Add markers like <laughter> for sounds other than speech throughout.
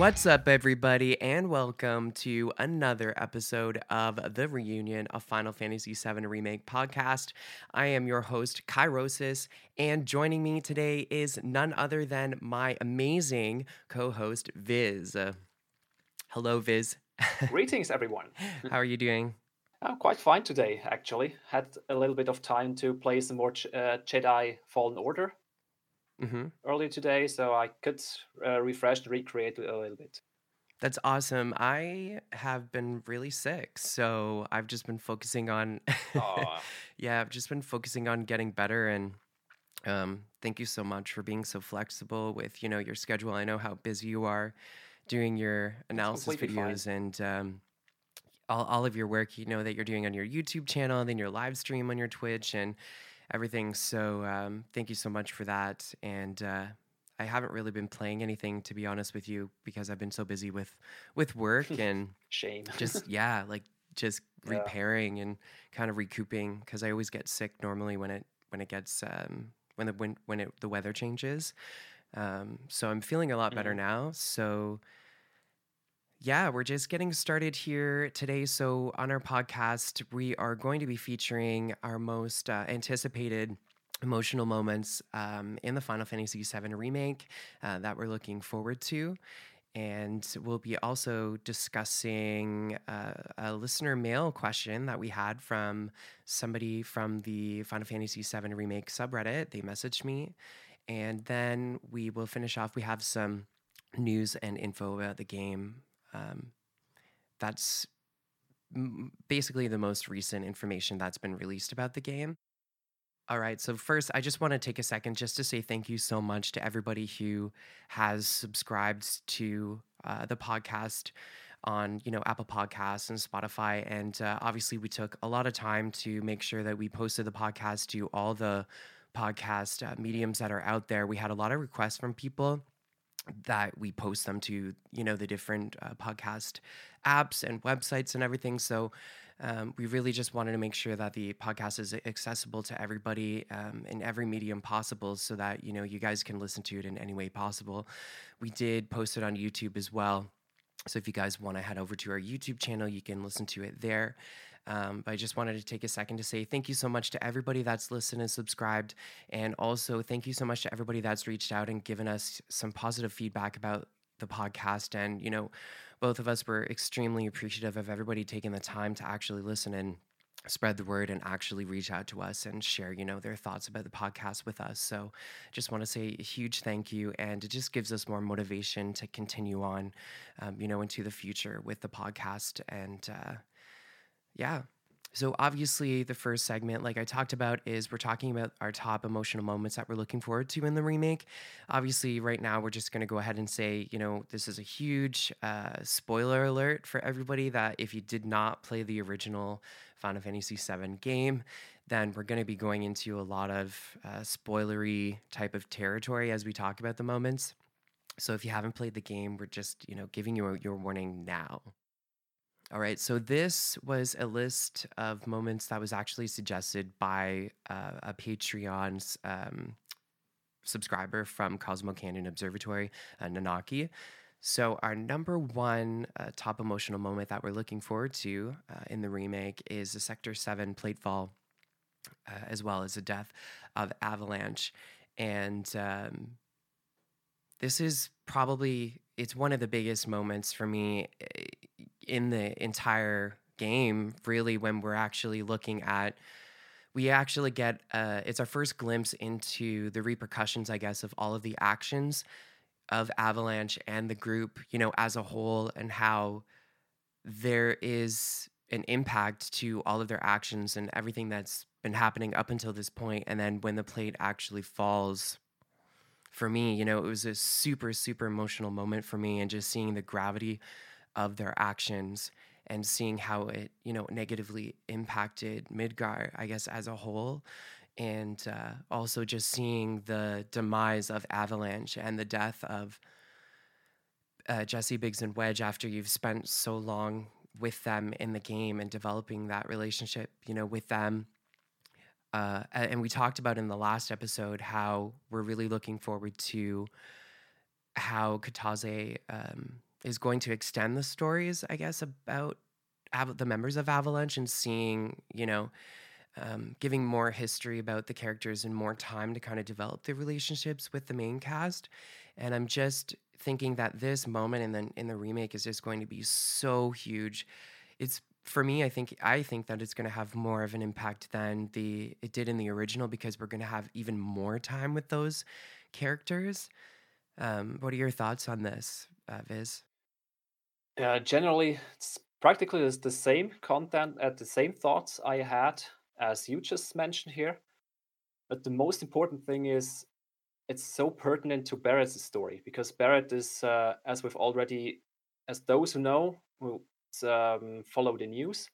What's up, everybody, and welcome to another episode of the reunion of Final Fantasy VII Remake podcast. I am your host, Kyrosis, and joining me today is none other than my amazing co host, Vyzz. Hello, Vyzz. <laughs> Greetings, everyone. How are you doing? I'm quite fine today, actually. Had a little bit of time to play some more uh, Jedi Fallen Order mm-hmm. earlier today, so I could uh, refresh and recreate a little bit. That's awesome. I have been really sick, so I've just been focusing on. <laughs> yeah, I've just been focusing on getting better, and um, thank you so much for being so flexible with you know your schedule. I know how busy you are doing your analysis videos fine. and um, all all of your work. You know that you're doing on your YouTube channel, then your live stream on your Twitch, and everything. So um, thank you so much for that. And uh, I haven't really been playing anything to be honest with you because I've been so busy with with work <laughs> and shame. just <laughs> yeah, like just yeah. repairing and kind of recouping because I always get sick normally when it when it gets um, when the when when it the weather changes. Um, so I'm feeling a lot better mm-hmm. now. So yeah, we're just getting started here today. So, on our podcast, we are going to be featuring our most uh, anticipated emotional moments um, in the Final Fantasy VII remake uh, that we're looking forward to. And we'll be also discussing uh, a listener mail question that we had from somebody from the Final Fantasy VII remake subreddit. They messaged me. And then we will finish off. We have some news and info about the game um, that's basically the most recent information that's been released about the game. All right, so first, I just want to take a second just to say thank you so much to everybody who has subscribed to uh, the podcast on you know Apple Podcasts and Spotify, and uh, obviously we took a lot of time to make sure that we posted the podcast to all the podcast uh, mediums that are out there. We had a lot of requests from people that we post them to you know the different uh, podcast apps and websites and everything. So um, we really just wanted to make sure that the podcast is accessible to everybody um, in every medium possible so that you know you guys can listen to it in any way possible. We did post it on youtube as well. So if you guys want to head over to our youtube channel you can listen to it there um, but I just wanted to take a second to say thank you so much to everybody that's listened and subscribed. And also, thank you so much to everybody that's reached out and given us some positive feedback about the podcast. And, you know, both of us were extremely appreciative of everybody taking the time to actually listen and spread the word and actually reach out to us and share you know their thoughts about the podcast with us so just want to say a huge thank you and it just gives us more motivation to continue on um, you know into the future with the podcast and uh, yeah. So, obviously, the first segment, like I talked about, is we're talking about our top emotional moments that we're looking forward to in the remake. Obviously, right now, we're just going to go ahead and say, you know, this is a huge uh, spoiler alert for everybody that if you did not play the original Final Fantasy VII game, then we're going to be going into a lot of uh, spoilery type of territory as we talk about the moments. So, if you haven't played the game, we're just, you know, giving you a, your warning now. All right. So this was a list of moments that was actually suggested by uh, a Patreon's um, subscriber from Cosmo Canyon Observatory, uh, Nanaki. So our number one uh, top emotional moment that we're looking forward to uh, in the remake is the Sector Seven platefall, uh, as well as the death of Avalanche, and um, this is probably it's one of the biggest moments for me eh, in the entire game, really, when we're actually looking at we actually get uh, it's our first glimpse into the repercussions, I guess, of all of the actions of Avalanche and the group, you know, as a whole, and how there is an impact to all of their actions and everything that's been happening up until this point. And then when the plate actually falls, for me, you know, it was a super, super emotional moment for me, and just seeing the gravity of their actions and seeing how it, you know, negatively impacted Midgar, I guess, as a whole. And uh, also just seeing the demise of Avalanche and the death of uh, Jesse Biggs and Wedge after you've spent so long with them in the game and developing that relationship, you know, with them. Uh, and we talked about in the last episode how we're really looking forward to how Kitase um, is going to extend the stories, I guess, about the members of Avalanche and seeing, you know, um, giving more history about the characters and more time to kind of develop the relationships with the main cast. And I'm just thinking that this moment in the in the remake is just going to be so huge. It's for me, I think I think that it's going to have more of an impact than the it did in the original because we're going to have even more time with those characters. Um, what are your thoughts on this, uh, Vyzz? Uh, generally, it's practically the same content at the same thoughts I had as you just mentioned here. But the most important thing is it's so pertinent to Barrett's story because Barrett is, uh, as we've already, as those who know who um, follow the news,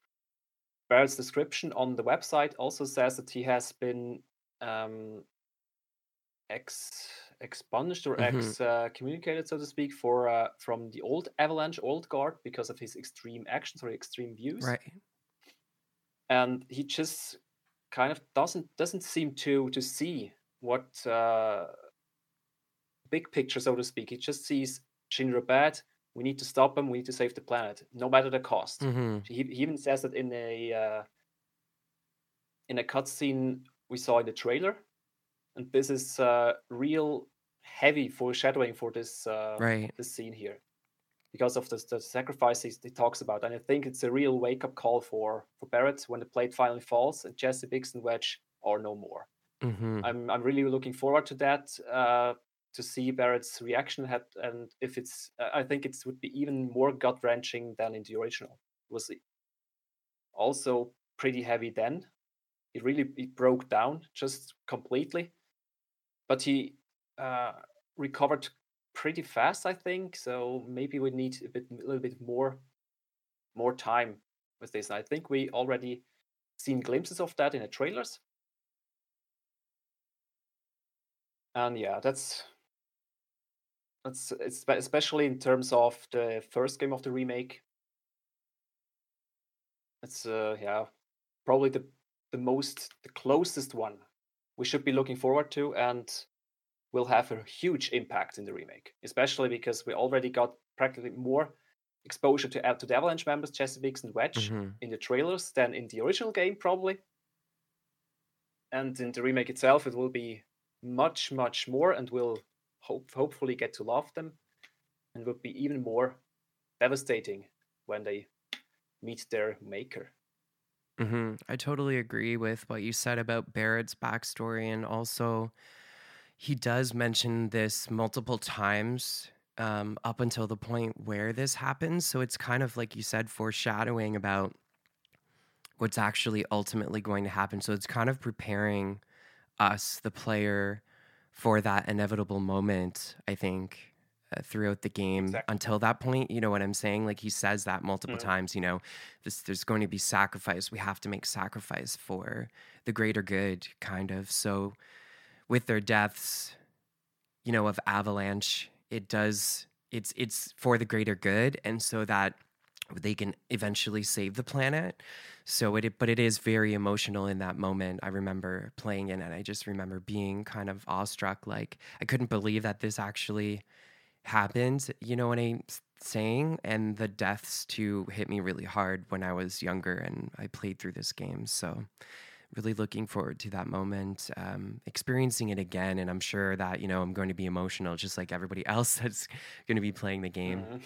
Barrett's description on the website also says that he has been um, ex expunged or mm-hmm. excommunicated, so to speak, for uh, from the old Avalanche, old guard, because of his extreme actions or extreme views. Right. And he just kind of doesn't doesn't seem to to see what uh, big picture, so to speak. He just sees Shinra bad. We need to stop him. We need to save the planet, no matter the cost. Mm-hmm. He, he, even says that in a uh, in a cutscene we saw in the trailer, and this is uh, real heavy foreshadowing for this uh, right. this scene here because of the, the sacrifices he talks about. And I think it's a real wake up call for for Barrett when the plate finally falls and Jesse Biggs and Wedge are no more. Mm-hmm. I'm I'm really looking forward to that. Uh, to see Barrett's reaction had, and if it's, I think it would be even more gut wrenching than in the original. It was also pretty heavy then. It really it broke down just completely, but he uh, recovered pretty fast, I think. So maybe we need a bit, a little bit more, more time with this. And I think we already seen glimpses of that in the trailers. And yeah, that's that's especially in terms of the first game of the remake. It's uh, yeah, probably the the most the closest one we should be looking forward to, and will have a huge impact in the remake, especially because we already got practically more exposure to to the Avalanche members, Jesse Biggs and Wedge, mm-hmm. in the trailers than in the original game, probably. And in the remake itself, it will be much, much more, and we'll hope hopefully get to love them, and would be even more devastating when they meet their maker. Mm-hmm. I totally agree with what you said about Barrett's backstory, and also he does mention this multiple times um, up until the point where this happens. So it's kind of like you said, foreshadowing about what's actually ultimately going to happen. So it's kind of preparing us, the player, for that inevitable moment, I think, throughout the game exactly. until that point. You know what I'm saying? Like he says that multiple mm-hmm. times, you know, this, there's going to be sacrifice. We have to make sacrifice for the greater good, kind of. So with their deaths, you know, of Avalanche, it does, it's, it's for the greater good. And so that they can eventually save the planet. So it, but it is very emotional in that moment. I remember playing it, and I just remember being kind of awestruck. Like I couldn't believe that this actually happened. You know what I'm saying? And the deaths too hit me really hard when I was younger, and I played through this game. So really looking forward to that moment, um, experiencing it again. And I'm sure that you know I'm going to be emotional, just like everybody <laughs> else that's going to be playing the game. Mm-hmm.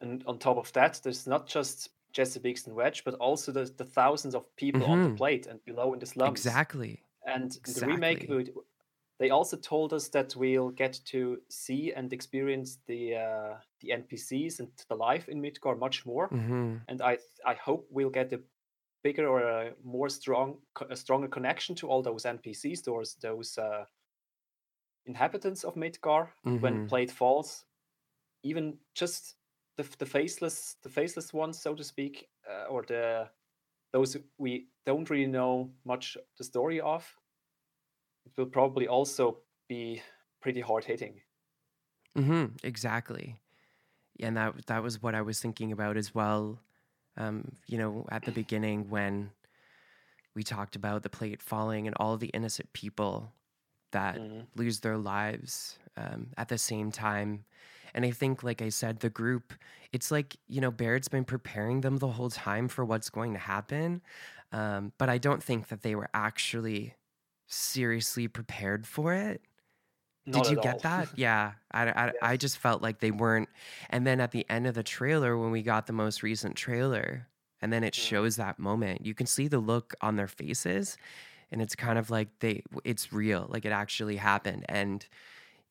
And on top of that, there's not just Jesse Biggs and Wedge, but also the, the thousands of people mm-hmm. on the mm-hmm. plate and below in the slums. Exactly. And exactly. the remake, they also told us that we'll get to see and experience the uh, the NPCs and the life in Midgar much more. Mm-hmm. And I I hope we'll get a bigger or a more strong a stronger connection to all those NPCs, those those uh, inhabitants of Midgar when Mm-hmm. Blade falls, even just the the faceless the faceless ones, so to speak, uh, or the those we don't really know much the story of. It will probably also be pretty hard hitting. Mm-hmm. Exactly. And that that was what I was thinking about as well. Um, you know, at the beginning when we talked about the plate falling and all the innocent people that Mhm. lose their lives um, at the same time. And I think, like I said, the group, it's like, you know, Barrett's been preparing them the whole time for what's going to happen. Um, but I don't think that they were actually seriously prepared for it. Did you get all. that? <laughs> Yeah. I, I, I just felt like they weren't. And then at the end of the trailer, when we got the most recent trailer, and then it Mm. shows that moment, you can see the look on their faces. And it's kind of like they, it's real, like it actually happened. And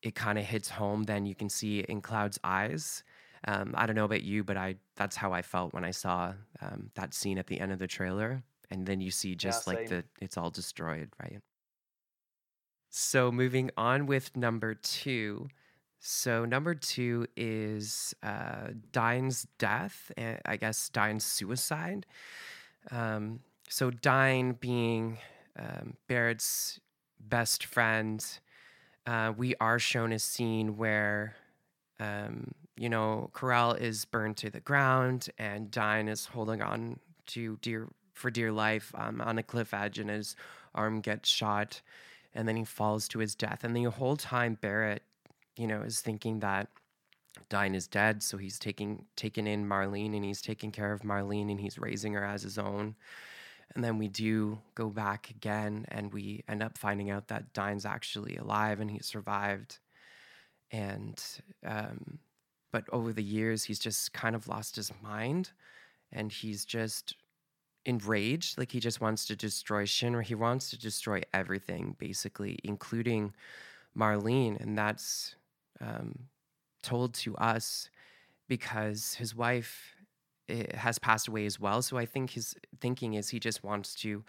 it kind of hits home. Then you can see in Cloud's eyes. Um, I don't know about you, but I, that's how I felt when I saw um, that scene at the end of the trailer. And then you see Yeah, just like the, it's all destroyed, right? So moving on with number two. So number two is uh, Dyne's death, and I guess Dyne's suicide. Um, so Dyne being um, Barrett's best friend, uh, we are shown a scene where, um, you know, Corel is burned to the ground, and Dyne is holding on to dear for dear life um, on a cliff edge, and his arm gets shot and then he falls to his death. And the whole time, Barrett, you know, is thinking that Dyne is dead, so he's taking taking in Marlene and he's taking care of Marlene and he's raising her as his own. And then we do go back again, and we end up finding out that Dyne's actually alive and he survived. And um, but over the years, he's just kind of lost his mind, and he's just enraged like he just wants to destroy shinra. He wants to destroy everything basically including marlene and that's um, told to us because his wife eh, has passed away as well. So i think his thinking is he just wants to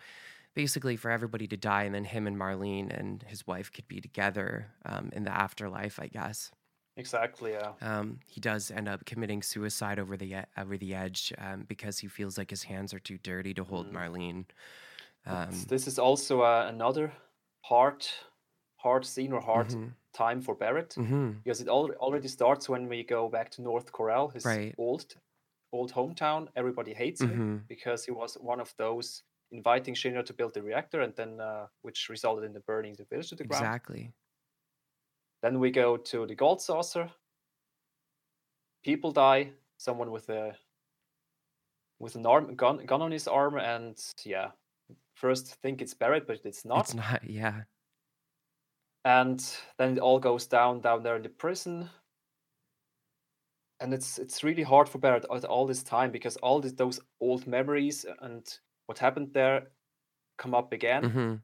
basically for everybody to die and then him and marlene and his wife could be together um, in the afterlife i guess Exactly. Yeah. um, he does end up committing suicide over the over the edge um, because he feels like his hands are too dirty to hold Mm. Marlene. Um, this is also uh, another hard, hard scene or hard mhm, time for Barrett mhm, because it al- already starts when we go back to North Corel, his Right. old, old hometown. Everybody hates him mhm, because he was one of those inviting Shinra to build the reactor, and then uh, which resulted in the burning the village to the ground. exactly. Then we go to the gold saucer. People die. Someone with a with an arm gun gun on his arm, and yeah, first think it's Barrett, but it's not. It's not. <laughs> Yeah. and then it all goes down down there in the prison and it's it's really hard for barrett all this time because all this, those old memories and what happened there come up again hmm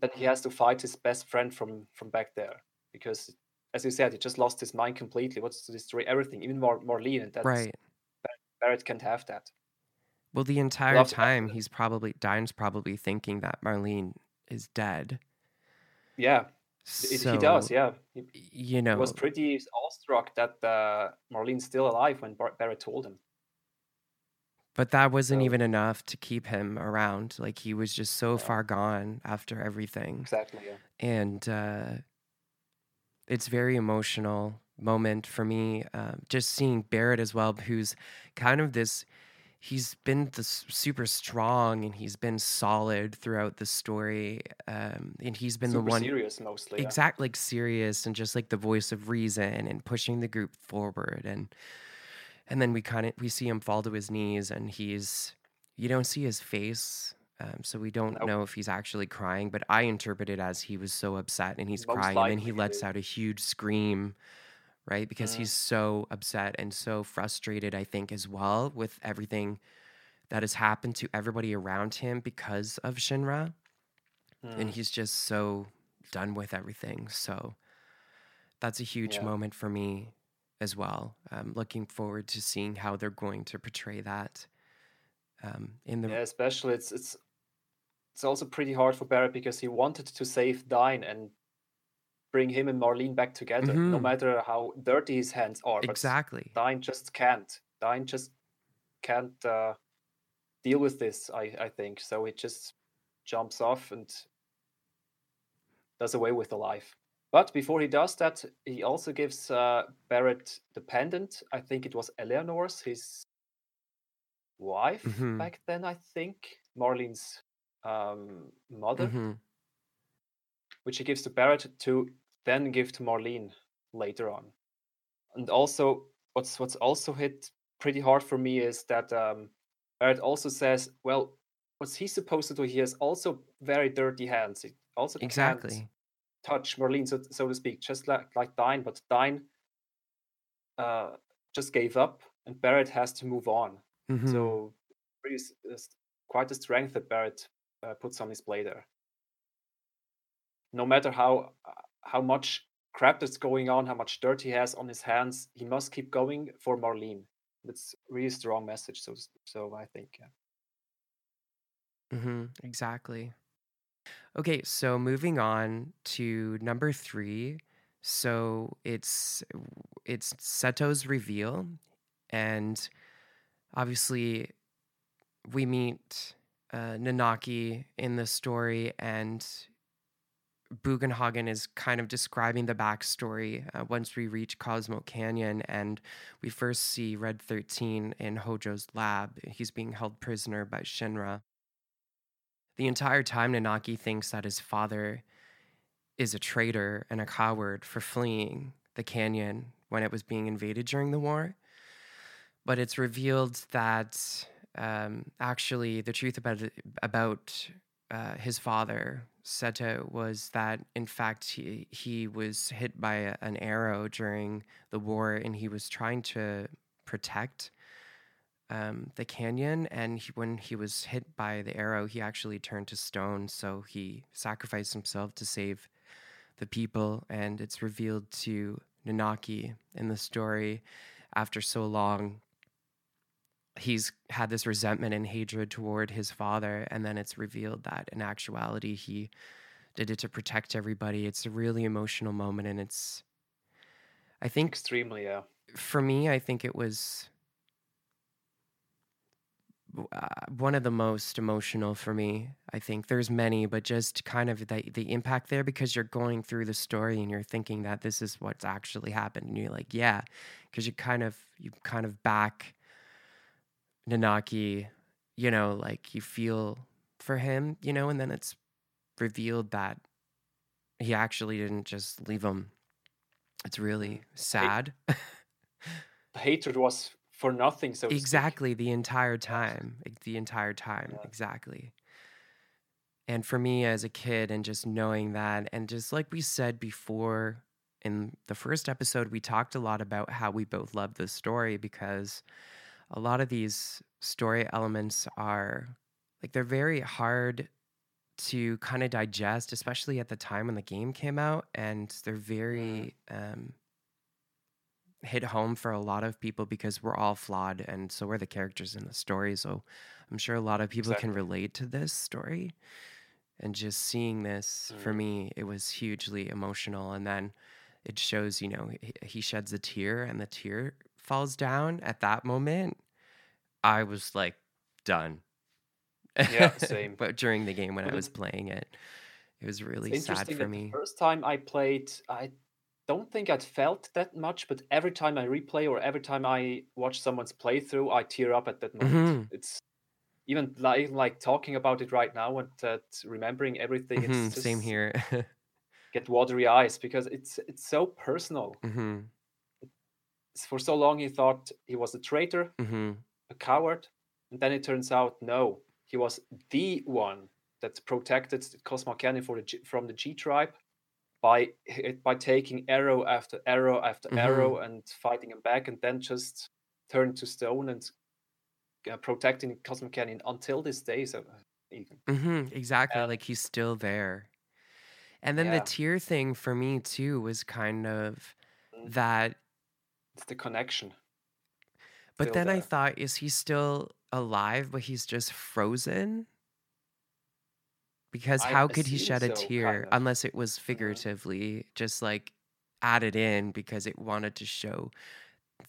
then he has to fight his best friend from from back there because as you said he just lost his mind completely wants to destroy everything even more marlene and that's Right. barrett can't have that Well, the entire Love- time he's probably Dyne's probably thinking that Marlene is dead. yeah So, he does yeah he, You he know. was pretty awestruck that uh, marlene's still alive when Bar- barrett told him But that wasn't So- even enough to keep him around. Like he was just so Yeah. far gone after everything. exactly yeah and uh, it's very emotional moment for me. Uh, just seeing Barrett as well, who's kind of this. He's been this super strong and he's been solid throughout the story, um, and he's been Super the one serious mostly. yeah. exact like serious and just like the voice of reason and pushing the group forward and and then we kind of we see him fall to his knees and he's you don't see his face um, so we don't Nope. know if he's actually crying but i interpret it as he was so upset and he's Most crying and then he lets out a huge scream right because Mm. he's so upset and so frustrated i think as well with everything that has happened to everybody around him because of shinra and Mm. he's just so done with everything. So that's a huge Yeah. moment for me as well. I'm looking forward to seeing how they're going to portray that um, in the yeah, especially it's it's it's also pretty hard for Barrett because he wanted to save Dyne and bring him and Marlene back together, mm-hmm. no matter how dirty his hands are. Exactly. But Dyne just can't. Dyne just can't uh, deal with this, I, I think. So he just jumps off and does away with the life. But before he does that, he also gives uh, Barrett the pendant. I think it was Eleanor's, his wife mm-hmm. back then, I think. Marlene's um, mother, mm-hmm. which he gives to Barrett to then give to Marlene later on. And also, what's what's also hit pretty hard for me is that um, Barrett also says, well, what's he supposed to do? He has also very dirty hands. He also exactly touch Marlene, so, so to speak, just like like Dyne, but Dyne uh, just gave up, and Barrett has to move on. Mm-hmm. So, pretty, quite a strength that Barrett uh, put some display there. No matter how uh, how much crap that's going on, how much dirt he has on his hands, he must keep going for Marlene. That's really strong message. So so I think. Yeah. Mm-hmm, exactly. Okay, so moving on to number three. So it's it's Seto's reveal, and obviously we meet uh, Nanaki in the story, and Bugenhagen is kind of describing the backstory uh, once we reach Cosmo Canyon and we first see Red 13 in Hojo's lab. He's being held prisoner by Shinra. The entire time, Nanaki thinks that his father is a traitor and a coward for fleeing the canyon when it was being invaded during the war. But it's revealed that um, actually the truth about about uh, his father Seto was that in fact he he was hit by a, an arrow during the war and he was trying to protect um, the canyon. And he, when he was hit by the arrow he actually turned to stone. So he sacrificed himself to save the people. And it's revealed to Nanaki in the story after so long he's had this resentment and hatred toward his father and then it's revealed that in actuality he did it to protect everybody. It's a really emotional moment and it's i think extremely yeah. for me i think it was uh, one of the most emotional for me i think. There's many but just kind of the, the impact there because you're going through the story and you're thinking that this is what's actually happened and you're like yeah because you kind of you kind of back Nanaki, you know, like you feel for him, you know, and then it's revealed that he actually didn't just leave him. It's really sad. <laughs> Hatred was for nothing. So exactly the entire time, the entire time, exactly. And for me as a kid, and just knowing that, and just like we said before in the first episode, we talked a lot about how we both love this story because a lot of these story elements are like they're very hard to kind of digest, especially at the time when the game came out, and they're very um, hit home for a lot of people because we're all flawed, and so are the characters in the story. So I'm sure a lot of people exactly. can relate to this story, and just seeing this mm. for me, it was hugely emotional. And then it shows, you know, he, he sheds a tear, and the tear falls down at that moment, I was like done. Yeah, <laughs> same. but during the game when I was playing it, it was really sad for me. first time I played, I don't think I'd felt that much, but every time I replay or every time I watch someone's playthrough, I tear up at that moment. Mm-hmm. It's even like like talking about it right now and uh, remembering everything. Mm-hmm. Same here. <laughs> get watery eyes because it's it's so personal. Mm-hmm for so long he thought he was a traitor, mm-hmm. a coward, and then it turns out no, he was the one that protected Cosmo Canyon the, from the Gi tribe by by taking arrow after arrow after mm-hmm. arrow and fighting him back, and then just turned to stone and uh, protecting Cosmo Canyon until this day. So uh, even mm-hmm, exactly, like he's still there. And then yeah. the tear thing for me too was kind of mm. that it's the connection. But then there. I thought, is he still alive, but he's just frozen? Because I how could he shed so, a tear kind of. unless it was figuratively just like added in because it wanted to show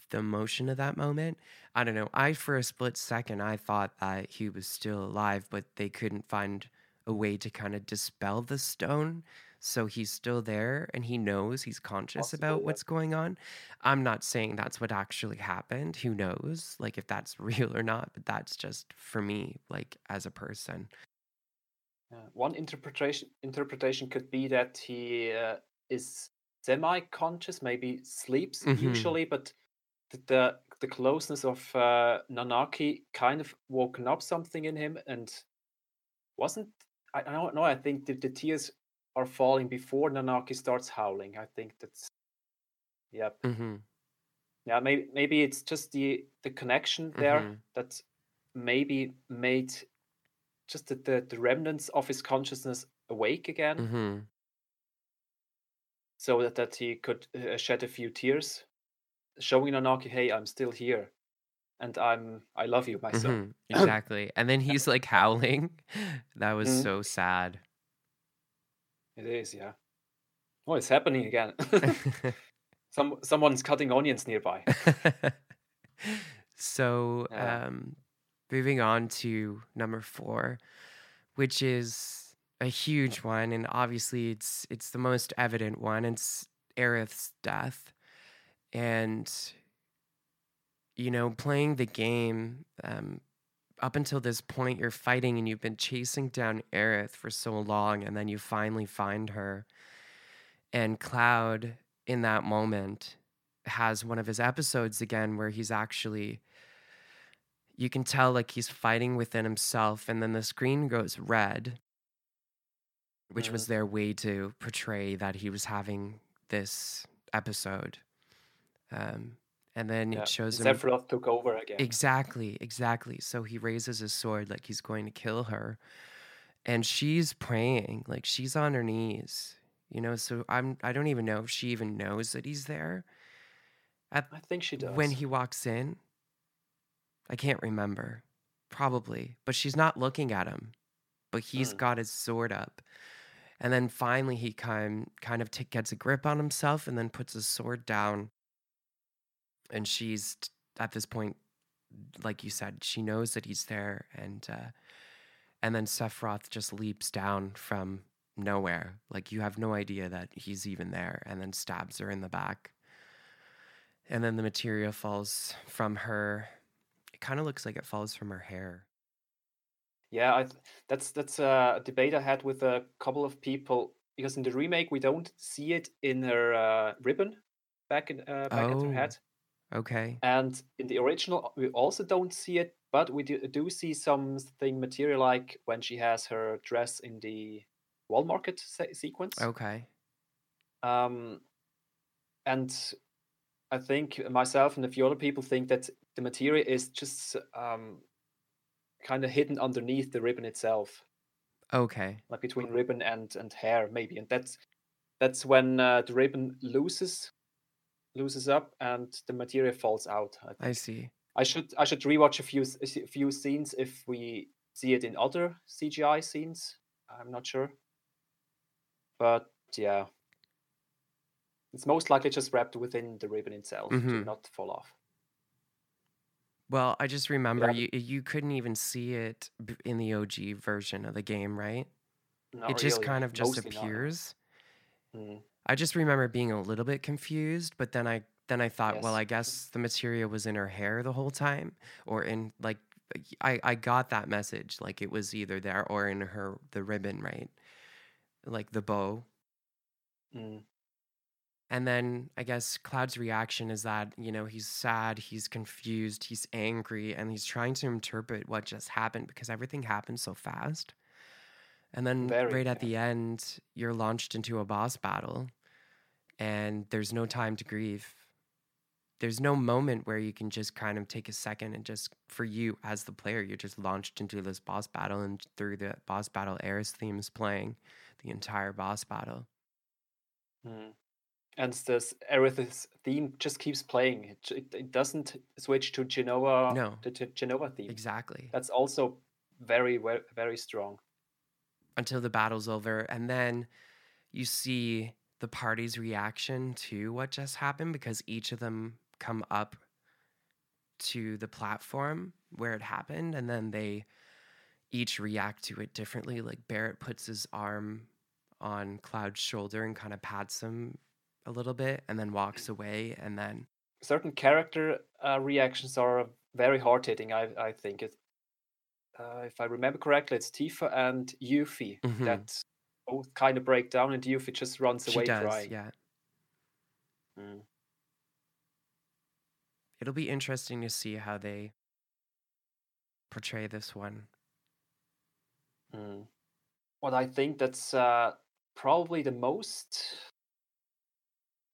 the emotion of that moment? I don't know. I, for a split second, I thought that he was still alive, but they couldn't find a way to kind of dispel the stone so he's still there and he knows he's conscious Possible, about yeah. what's going on. I'm not saying that's what actually happened. Who knows? Like if that's <laughs> real or not, but that's just for me, like as a person. Yeah. One interpretation interpretation could be that he uh, is semi-conscious, maybe sleeps Mhm. usually, but the the, the closeness of uh, Nanaki kind of woken up something in him, and wasn't I, I don't know. I think the, the tears are falling before Nanaki starts howling. I think that's yeah, Mhm. yeah. Maybe maybe it's just the the connection there Mhm. that maybe made just the, the, the remnants of his consciousness awake again Mhm. so that, that he could uh, shed a few tears showing nanaki hey i'm still here and i'm i love you my son Mhm. <clears throat> Exactly. And then he's like howling. <laughs> That was Mhm. so sad. It is yeah oh it's happening again <laughs> <laughs> some someone's cutting onions nearby <laughs> so, Yeah. um, moving on to number four, which is a huge one, and obviously it's it's the most evident one. It's Aerith's death, and you know, playing the game. Um, up until this point, you're fighting and you've been chasing down Aerith for so long, and then you finally find her. And Cloud, in that moment, has one of his episodes again where he's actually, you can tell like he's fighting within himself, and then the screen goes red, which was their way to portray that he was having this episode. Um, and then yeah. it shows him Sephiroth took over again Exactly, exactly. So he raises his sword like he's going to kill her. And she's praying, like she's on her knees. You know, so I'm I don't even know if she even knows that he's there. At i think she does when he walks in. I can't remember. Probably, but she's not looking at him. But he's Mm. got his sword up. And then finally he kind kind of t- gets a grip on himself and then puts his sword down. And she's at this point like you said, she knows that he's there, and uh, and then Sephiroth just leaps down from nowhere, like you have no idea that he's even there, and then stabs her in the back. And then the materia falls from her. It kind of looks like it falls from her hair. Yeah, I th- that's that's a debate I had with a couple of people because in the remake we don't see it in her uh, ribbon back in uh, back at her Oh. head, Okay. and in the original we also don't see it, but we do, do see something material like when she has her dress in the wall market se- sequence. Okay. Um, and I think myself and a few other people think that the materia is just um, kind of hidden underneath the ribbon itself. Okay. like between ribbon and and hair maybe and that's that's when uh, the ribbon loses loses up and the materia falls out I. I see. I should i should rewatch a few a few scenes if we see it in other cgi scenes i'm not sure but yeah it's most likely just wrapped within the ribbon itself to Mhm. not fall off Well, I just remember Yeah. you you couldn't even see it in the OG version of the game, right? Not it just really, kind of just mostly appears. Mm. I just remember being a little bit confused, but then I then I thought, well, I guess the materia was in her hair the whole time, or in like I I got that message like it was either there or in her the ribbon, right? Like the bow. Mm. And then I guess Cloud's reaction is that, you know, he's sad, he's confused, he's angry, and he's trying to interpret what just happened because everything happened so fast. And then Very, right at the end, you're launched into a boss battle, and there's no time to grieve. There's no moment where you can just kind of take a second and just, for you as the player, you're just launched into this boss battle, and through the boss battle, Aerith's theme is playing the entire boss battle. Mm. And this Aerith's theme just keeps playing. It, it, doesn't switch to Jenova, No. the Ge- Jenova theme. Exactly. That's also very, very, very strong. Until the battle's over, and then you see the party's reaction to what just happened because each of them come up to the platform where it happened, and then they each react to it differently. Like Barrett puts his arm on Cloud's shoulder and kind of pats him a little bit and then walks away and then certain character uh, reactions are very hard hitting I, I think it uh, if I remember correctly it's Tifa and Yuffie Mhm. that both kind of break down and Yuffie just runs she away does, crying yeah. Mm. It'll be interesting to see how they portray this one. Mm. What I think that's uh, probably the most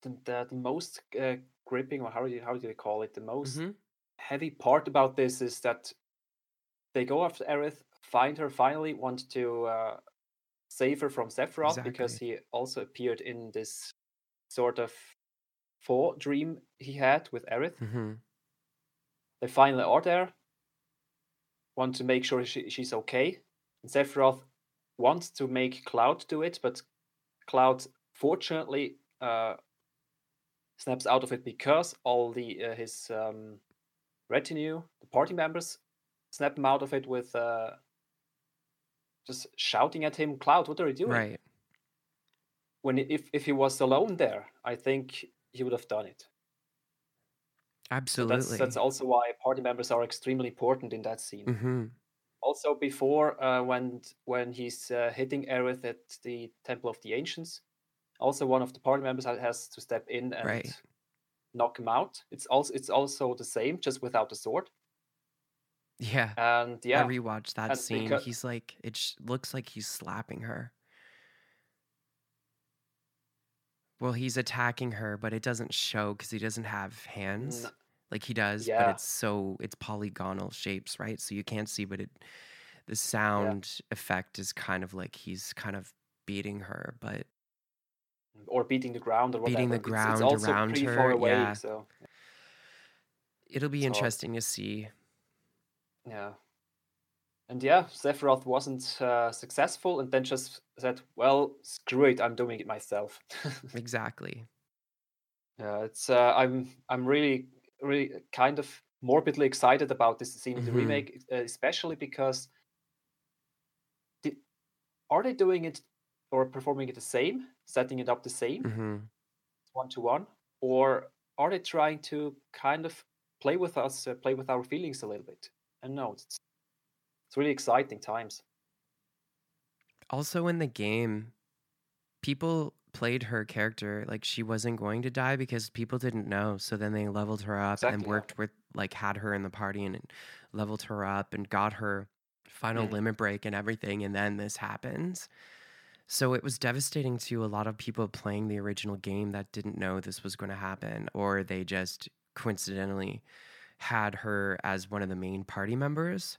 the, the, the most uh, gripping or how do you how do they call it the most Mhm. heavy part about this is that they go after Aerith, find her finally, want to uh, save her from Sephiroth because he also appeared in this sort of four dream he had with Aerith. Mhm. They finally are there, want to make sure she, she's okay. And Sephiroth wants to make Cloud do it, but Cloud fortunately uh, snaps out of it because all the uh, his um, retinue, the party members, snap him out of it with uh, just shouting at him, "Cloud, what are you doing?" Right. When if if he was alone there, I think he would have done it. So Absolutely. that's that's also why party members are extremely important in that scene. Mhm. Also, before uh, when when he's uh, hitting Aerith at the Temple of the Ancients, also one of the party members has to step in and Right. knock him out. It's also it's also the same, just without the sword. Yeah. And yeah. I rewatched that and scene. because He's like, it sh- looks like he's slapping her. Well, he's attacking her, but it doesn't show because he doesn't have hands like he does. yeah. But it's so it's polygonal shapes, right? So you can't see, but it the yeah, sound effect is kind of like he's kind of beating her, but or beating the ground or beating whatever. the It's it's ground also around her. away, Yeah, so it'll be it's hard. interesting to see. Yeah. And yeah, Sephiroth wasn't uh, successful, and then just said, "Well, screw it, I'm doing it myself." <laughs> Exactly. Yeah, it's uh, I'm I'm really really kind of morbidly excited about this scene in the hmm remake, especially because the, are they doing it or performing it the same, setting it up the same one to one, or are they trying to kind of play with us, uh, play with our feelings a little bit? And no, it's it's really exciting times. Also, in the game, people played her character like she wasn't going to die because people didn't know. So then they leveled her up and Exactly. Yeah. worked with, like, had her in the party and leveled her up and got her final Mm. limit break and everything. And then this happens. So it was devastating to a lot of people playing the original game that didn't know this was going to happen, or they just coincidentally had her as one of the main party members.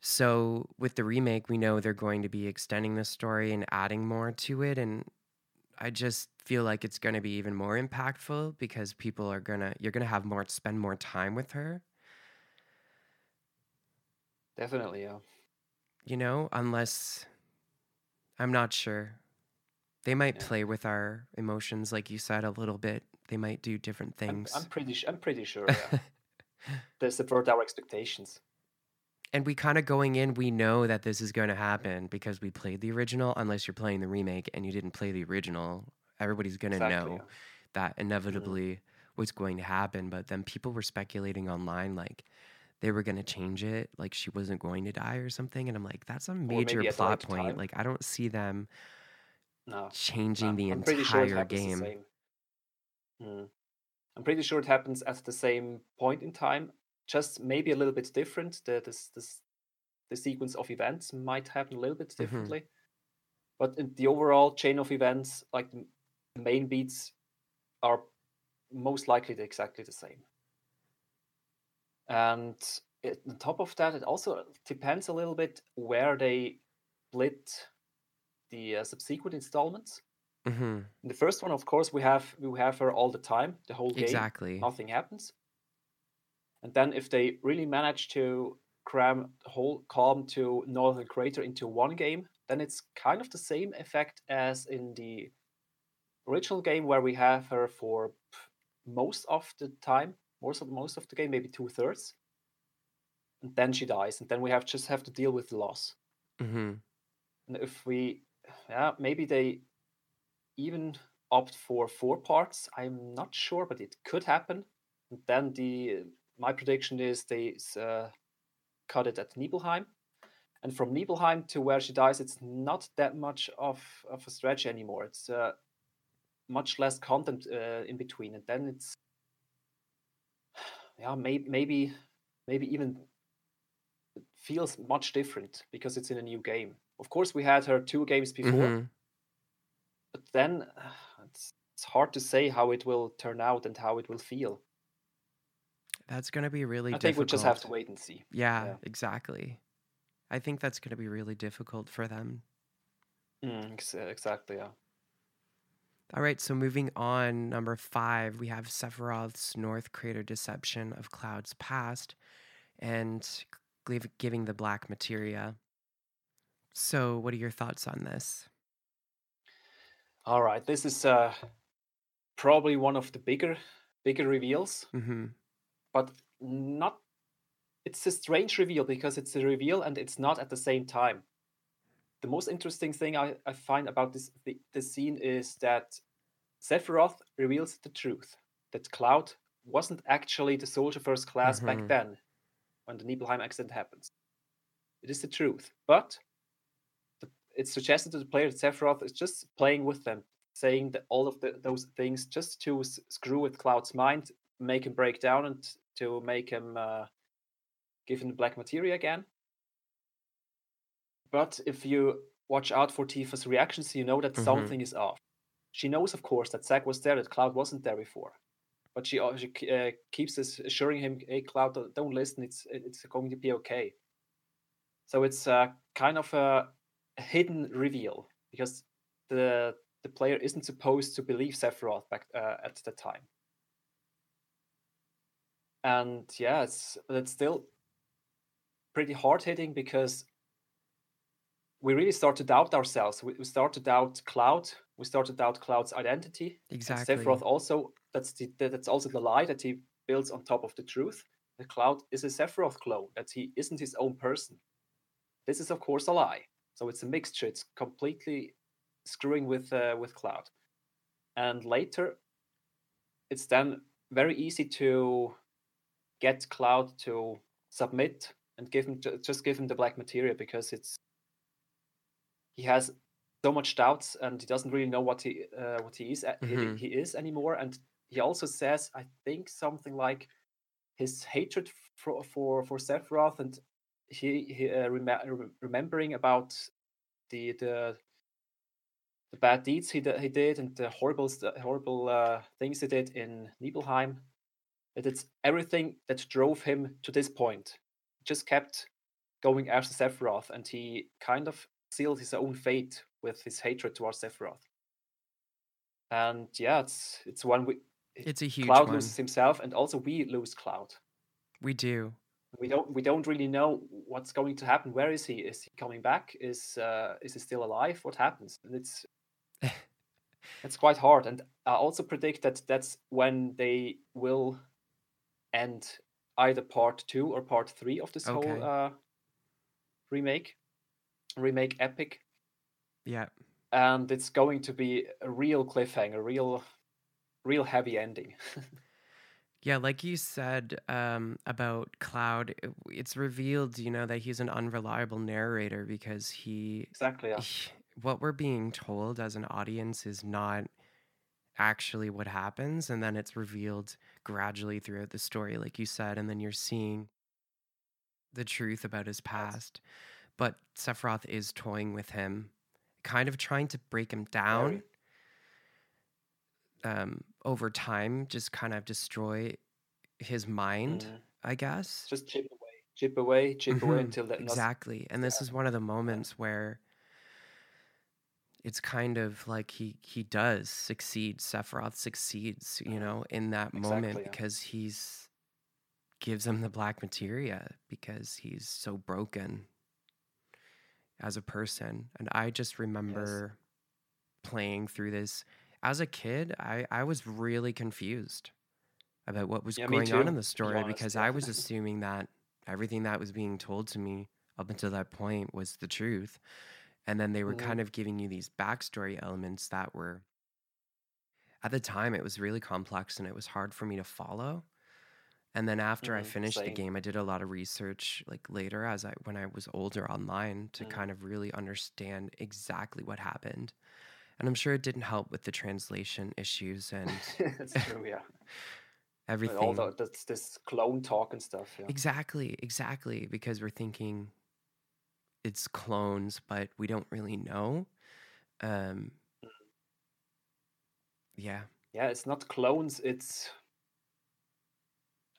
So with the remake, we know they're going to be extending the story and adding more to it, and I just feel like it's going to be even more impactful because people are gonna you're gonna have more spend more time with her, Definitely, yeah. you know, unless I'm not sure. They might Yeah. play with our emotions, like you said, a little bit. They might do different I'm I'm things. pretty I'm pretty sure, yeah. <laughs> They subvert our expectations. and we kind of going in, we know that this is going to happen because we played the original. Unless you're playing the remake and you didn't play the original, everybody's going to Exactly, know yeah. that Mhm. inevitably what's going to happen. But then people were speculating online, like they were going to change it, like she wasn't going to die or something. And I'm like, that's a major maybe at the plot point. time. Like, I don't see them No, changing no. the I'm sure entire the game. same. Mm. I'm pretty sure it happens at the same point in time, just maybe a little bit different. The this this the sequence of events might happen a little bit hmm differently, but in the overall chain of events, like the main beats, are most likely exactly the same. And it, on top of that, it also depends a little bit where they split the uh, subsequent installments. hmm In the first one, of course, we have we have her all the time, the whole game. Exactly. Nothing happens. And then if they really manage to cram the whole Kalm to Northern Crater into one game, then it's kind of the same effect as in the original game where we have her for most of the time, most of most of the game, maybe two thirds, and then she dies, and then we have just have to deal with the loss. Mm-hmm. And if we, yeah, maybe they even opt for four parts. I'm not sure, but it could happen. And then the my prediction is they uh, cut it at Nibelheim, and from Nibelheim to where she dies, it's not that much of, of a stretch anymore. It's uh, much less content uh, in between, and then it's <sighs> yeah, maybe maybe maybe even feels much different because it's in a new game. Of course, we had her two games before, Mm-hmm. but then <sighs> it's it's hard to say how it will turn out and how it will feel. That's gonna be really difficult. I think we difficult. just have to wait and see. Yeah, Yeah. exactly. I think that's gonna be really difficult for them. Mm, ex- exactly. Yeah. All right, so moving on, number five, we have Sephiroth's North Crater deception of Cloud's past and giv- giving the black materia. So, what are your thoughts on this? All right. This is uh, probably one of the bigger bigger reveals, Mm-hmm. but not. It's a strange reveal because it's a reveal and it's not at the same time. The most interesting thing I, I find about this the, this scene is that Sephiroth reveals the truth that Cloud wasn't actually the soldier first class Mhm. back then when the Nibelheim accident happens. It is the truth, but it's suggested to the player that Sephiroth is just playing with them, saying that all of the, those things just to s- screw with Cloud's mind, make him break down, and to make him uh, give him the black materia again. But if you watch out for Tifa's reactions, you know that Mhm. something is off. She knows, of course, that Zack was there, that Cloud wasn't there before. But she, she uh, keeps assuring him, "Hey, Cloud, don't- don't listen. It's it's going to be okay." So it's uh, kind of a hidden reveal because the the player isn't supposed to believe Sephiroth back uh, at the time. And yeah, it's it's still pretty hard hitting because we really start to doubt ourselves. We, we start to doubt Cloud. We start to doubt Cloud's identity. And Exactly. Sephiroth also that's the that's also the lie that he builds on top of the truth. The Cloud is a Sephiroth clone. That he isn't his own person. This is of course a lie. So it's a mixture. It's completely screwing with uh, with Cloud. And later, it's then very easy to get Cloud to submit and give him just give him the black materia because it's he has so much doubts and he doesn't really know what he uh, what he is a- he- he is anymore and he also says i think something like his hatred for for for sephiroth and he, he uh, rem- rem- remembering about the the the bad deeds he, he did and the horrible horrible uh, things he did in nibelheim that it's everything that drove him to this point He just kept going after sephiroth and he kind of sealed his own fate with his hatred towards sephiroth and yeah it's it's one we It's a huge cloud one. loses himself and also we lose cloud We do. We don't we don't really know what's going to happen. Where is he? Is he coming back? Is uh, is he still alive? What happens? And it's <laughs> it's quite hard. And i also predict that that's when they will end either part two or part three of this Okay. whole uh, remake remake epic. Yeah. and it's going to be a real cliffhanger real real heavy ending <laughs> Yeah, like you said um, about Cloud, it's revealed, you know, that he's an unreliable narrator because he, exactly yeah. he- what we're being told as an audience is not actually what happens. And then it's revealed gradually throughout the story, like you said. And then you're seeing the truth about his past. But Sephiroth is toying with him, kind of trying to break him down Very. Um, over time, just kind of destroy his mind, Mhm. I guess. just chip away chip away chip away Mhm, until that nothing exactly. And this yeah. is one of the moments where it's kind of like he he does succeed. Sephiroth succeeds, you Mhm. know, in that Exactly, moment yeah. because he's gives him the black materia because he's so broken. as a person. And I just remember yes. playing through this as a kid. I, I was really confused about what was yeah, going on in the story because I was assuming that everything that was being told to me up until that point was the truth. And then they were mm-hmm. kind of giving you these backstory elements that were, at the time, it was really complex and it was hard for me to follow. And then after mm-hmm. I finished Same. the game, I did a lot of research like later as I when I was older online to mm-hmm. kind of really understand exactly what happened. And I'm sure it didn't help with the translation issues and <laughs> That's true, yeah. <laughs> everything. all the, that's this clone talk and stuff, yeah. Exactly, exactly. Because we're thinking it's clones, but we don't really know. Um, yeah. Yeah, it's not clones, it's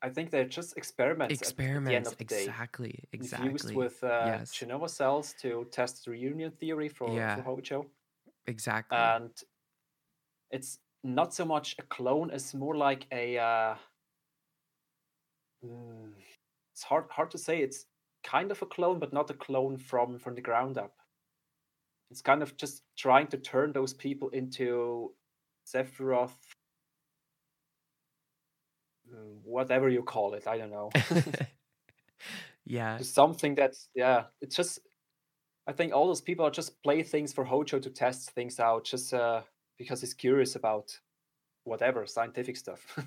I think they're just experiments. Experiments, at the end of the exactly, day. exactly. Infused with uh, yes. Jenova cells to test the reunion theory for, yeah. for Hojo. Exactly. And it's not so much a clone as more like a. Uh, mm, it's hard hard to say. It's kind of a clone, but not a clone from from the ground up. It's kind of just trying to turn those people into Sephiroth Mm, whatever you call it. I don't know. <laughs> yeah. Something that's yeah. It's just. I think all those people are just play things for Hojo to test things out, just uh, because he's curious about whatever scientific stuff.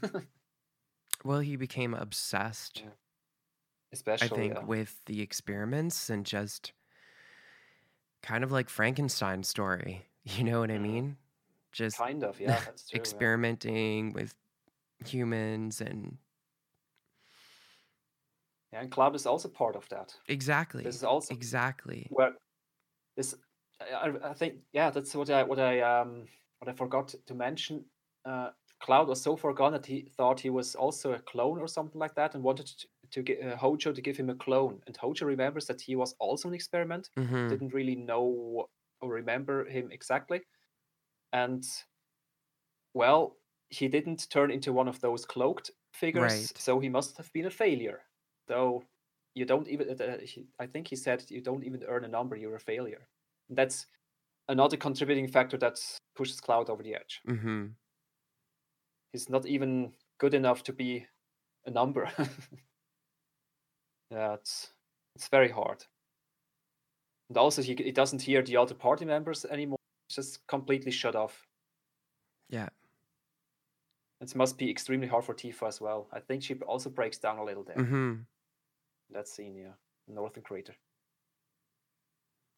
<laughs> well, he became obsessed. Yeah. Especially, I think, yeah. with the experiments and just kind of like Frankenstein story. <laughs> You know what I mm-hmm. mean? Just kind of, <laughs> yeah. True, experimenting yeah. with humans and yeah, and cloud is also part of that. Exactly. This is also exactly where this. I, I think yeah, that's what I what I um what I forgot to mention. Uh, Cloud was so forgotten that he thought he was also a clone or something like that, and wanted to, to get uh, Hojo to give him a clone. And Hojo remembers that he was also an experiment. Mm-hmm. Didn't really know or remember him exactly. And well, he didn't turn into one of those cloaked figures, right. so he must have been a failure. Though you don't even, uh, he, I think he said you don't even earn a number, you're a failure. And that's another contributing factor that pushes Cloud over the edge. Mm-hmm. He's not even good enough to be a number. <laughs> yeah, it's it's very hard. And also, he, he doesn't hear the other party members anymore. He's just completely shut off. Yeah. It must be extremely hard for Tifa as well. I think she also breaks down a little there. Mm-hmm. That scene, yeah, Northern Crater.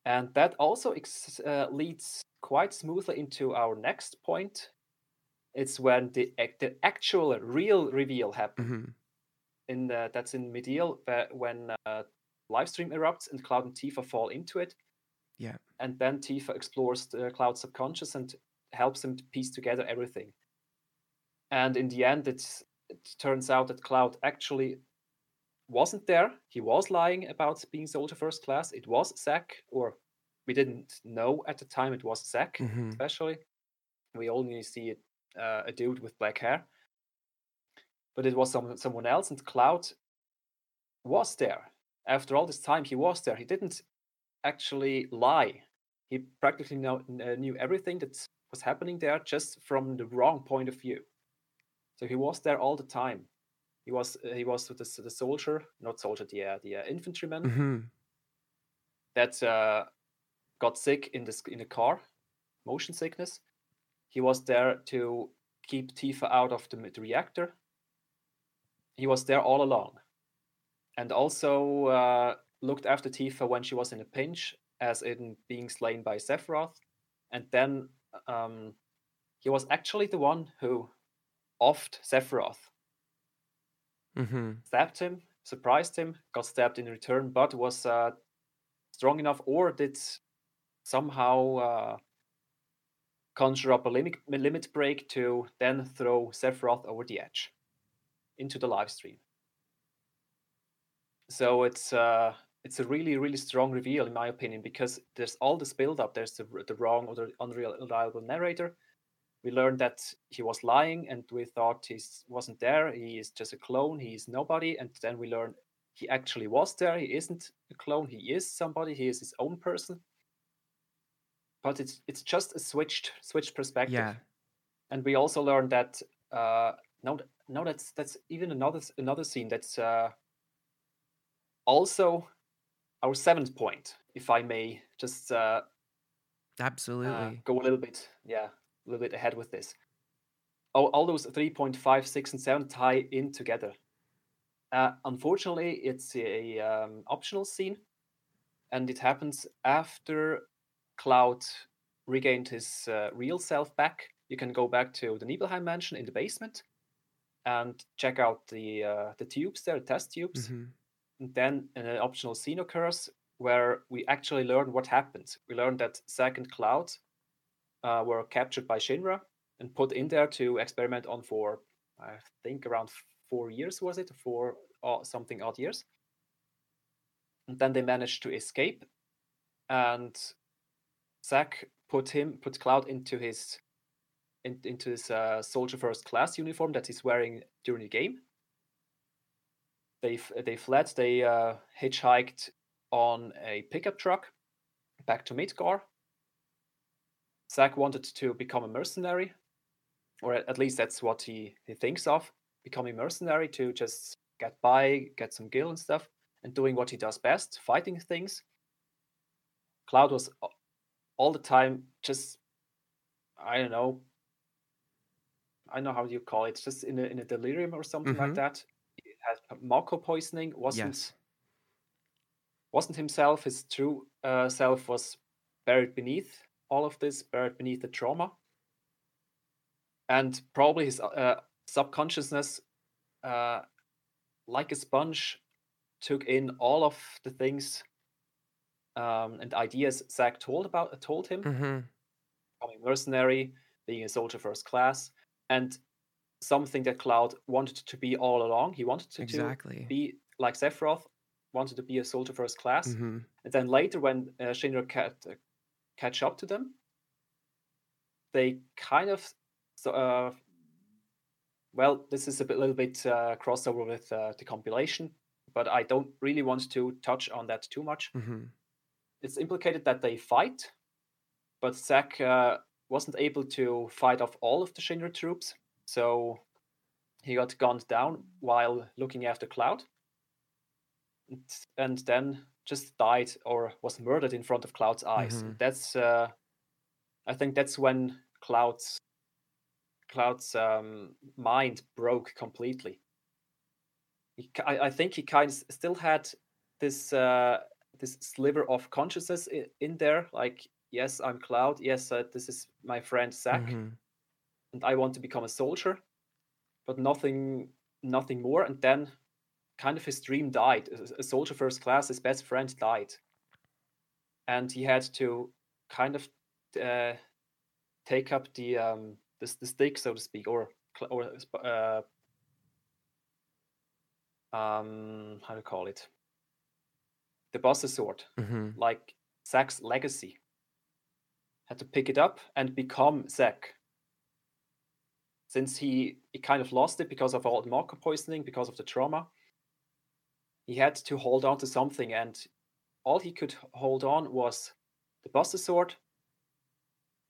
And that also ex- uh, leads quite smoothly into our next point. It's when the the actual real reveal happens. Mm-hmm. In the, that's in Mideel, when uh, Lifestream erupts and Cloud and Tifa fall into it. Yeah. And then Tifa explores the Cloud subconscious and helps him to piece together everything and in the end it's, it turns out that cloud actually wasn't there. He was lying about being soldier first class. It was Zack or we didn't know at the time it was Zack mm-hmm. especially. We only see it, uh, a dude with black hair. But it was some, someone else and cloud was there. After all this time he was there. He didn't actually lie. He practically know, knew everything that was happening there just from the wrong point of view. So he was there all the time. He was uh, he was the, the soldier, not soldier, the uh, the uh, infantryman mm-hmm. that uh, got sick in this in the car, motion sickness. He was there to keep Tifa out of the, the reactor. He was there all along, and also uh, looked after Tifa when she was in a pinch, as in being slain by Sephiroth, and then um, he was actually the one who offed Sephiroth. Mm-hmm. Stabbed him, surprised him, got stabbed in return, but was uh, strong enough or did somehow uh, conjure up a limit, limit break to then throw Sephiroth over the edge into the Lifestream. So it's uh, it's a really really strong reveal in my opinion because there's all this build up. There's the, the wrong or the unreliable narrator we learned that he was lying and we thought he wasn't there he is just a clone he's nobody and then we learned he actually was there. He isn't a clone. He is somebody. He is his own person. But it's it's just a switched switched perspective. Yeah. And we also learned that uh, now now that's that's even another another scene that's uh, also our seventh point, if I may just uh, absolutely uh, go a little bit yeah a little bit ahead with this. All, all those 3.5, 6, and 7 tie in together. Uh, unfortunately, it's a um, optional scene, and it happens after Cloud regained his uh, real self back. You can go back to the Nibelheim mansion in the basement and check out the uh, the tubes there, the test tubes. Mm-hmm. And then an optional scene occurs where we actually learn what happened. We learn that second Cloud uh, were captured by Shinra and put in there to experiment on for I think around four years was it? For uh, something odd years. And then they managed to escape. And Zack put him put Cloud into his in, into his uh, soldier first class uniform that he's wearing during the game. They they fled. They uh, hitchhiked on a pickup truck back to Midgar Zack wanted to become a mercenary or at least that's what he, he thinks of becoming a mercenary to just get by, get some gil and stuff, and doing what he does best, fighting things. Cloud was all the time just, I don't know, I don't know how you call it, just in a, in a delirium or something mm-hmm. like that. He had Mako poisoning, wasn't yes. wasn't himself. His true uh, self was buried beneath all of this, buried beneath the trauma, and probably his uh, subconsciousness, uh, like a sponge, took in all of the things um, and ideas Zack told about told him. Mm-hmm. Becoming mercenary, being a soldier first class, and something that Cloud wanted to be all along. He wanted to, exactly. to be like Sephiroth, wanted to be a soldier first class. Mm-hmm. And then later, when uh, Shinra cat, uh, catch up to them, they kind of so, uh, well, this is a bit, little bit uh, crossover with uh, the compilation, but I don't really want to touch on that too much. Mm-hmm. It's implicated that they fight, but Zack uh, wasn't able to fight off all of the Shinra troops, so he got gunned down while looking after Cloud, and, and then just died or was murdered in front of Cloud's eyes. Mm-hmm. That's, uh, I think, that's when Cloud's Cloud's um, mind broke completely. He, I, I, think he kind of still had this uh, this sliver of consciousness in, in, there, like yes, I'm Cloud. Yes, uh, this is my friend Zack, mm-hmm. and I want to become a soldier, but nothing, nothing more. And then, kind of his dream died. A, soldier first class, his best friend died, and he had to kind of uh, take up the um, the, the stake, so to speak, or or uh, um, how to call it, the boss's sword, mm-hmm. like Zack's legacy. Had to pick it up and become Zack. Since he, he kind of lost it because of all the Mako poisoning, because of the trauma, he had to hold on to something, and all he could hold on was the boss's sword,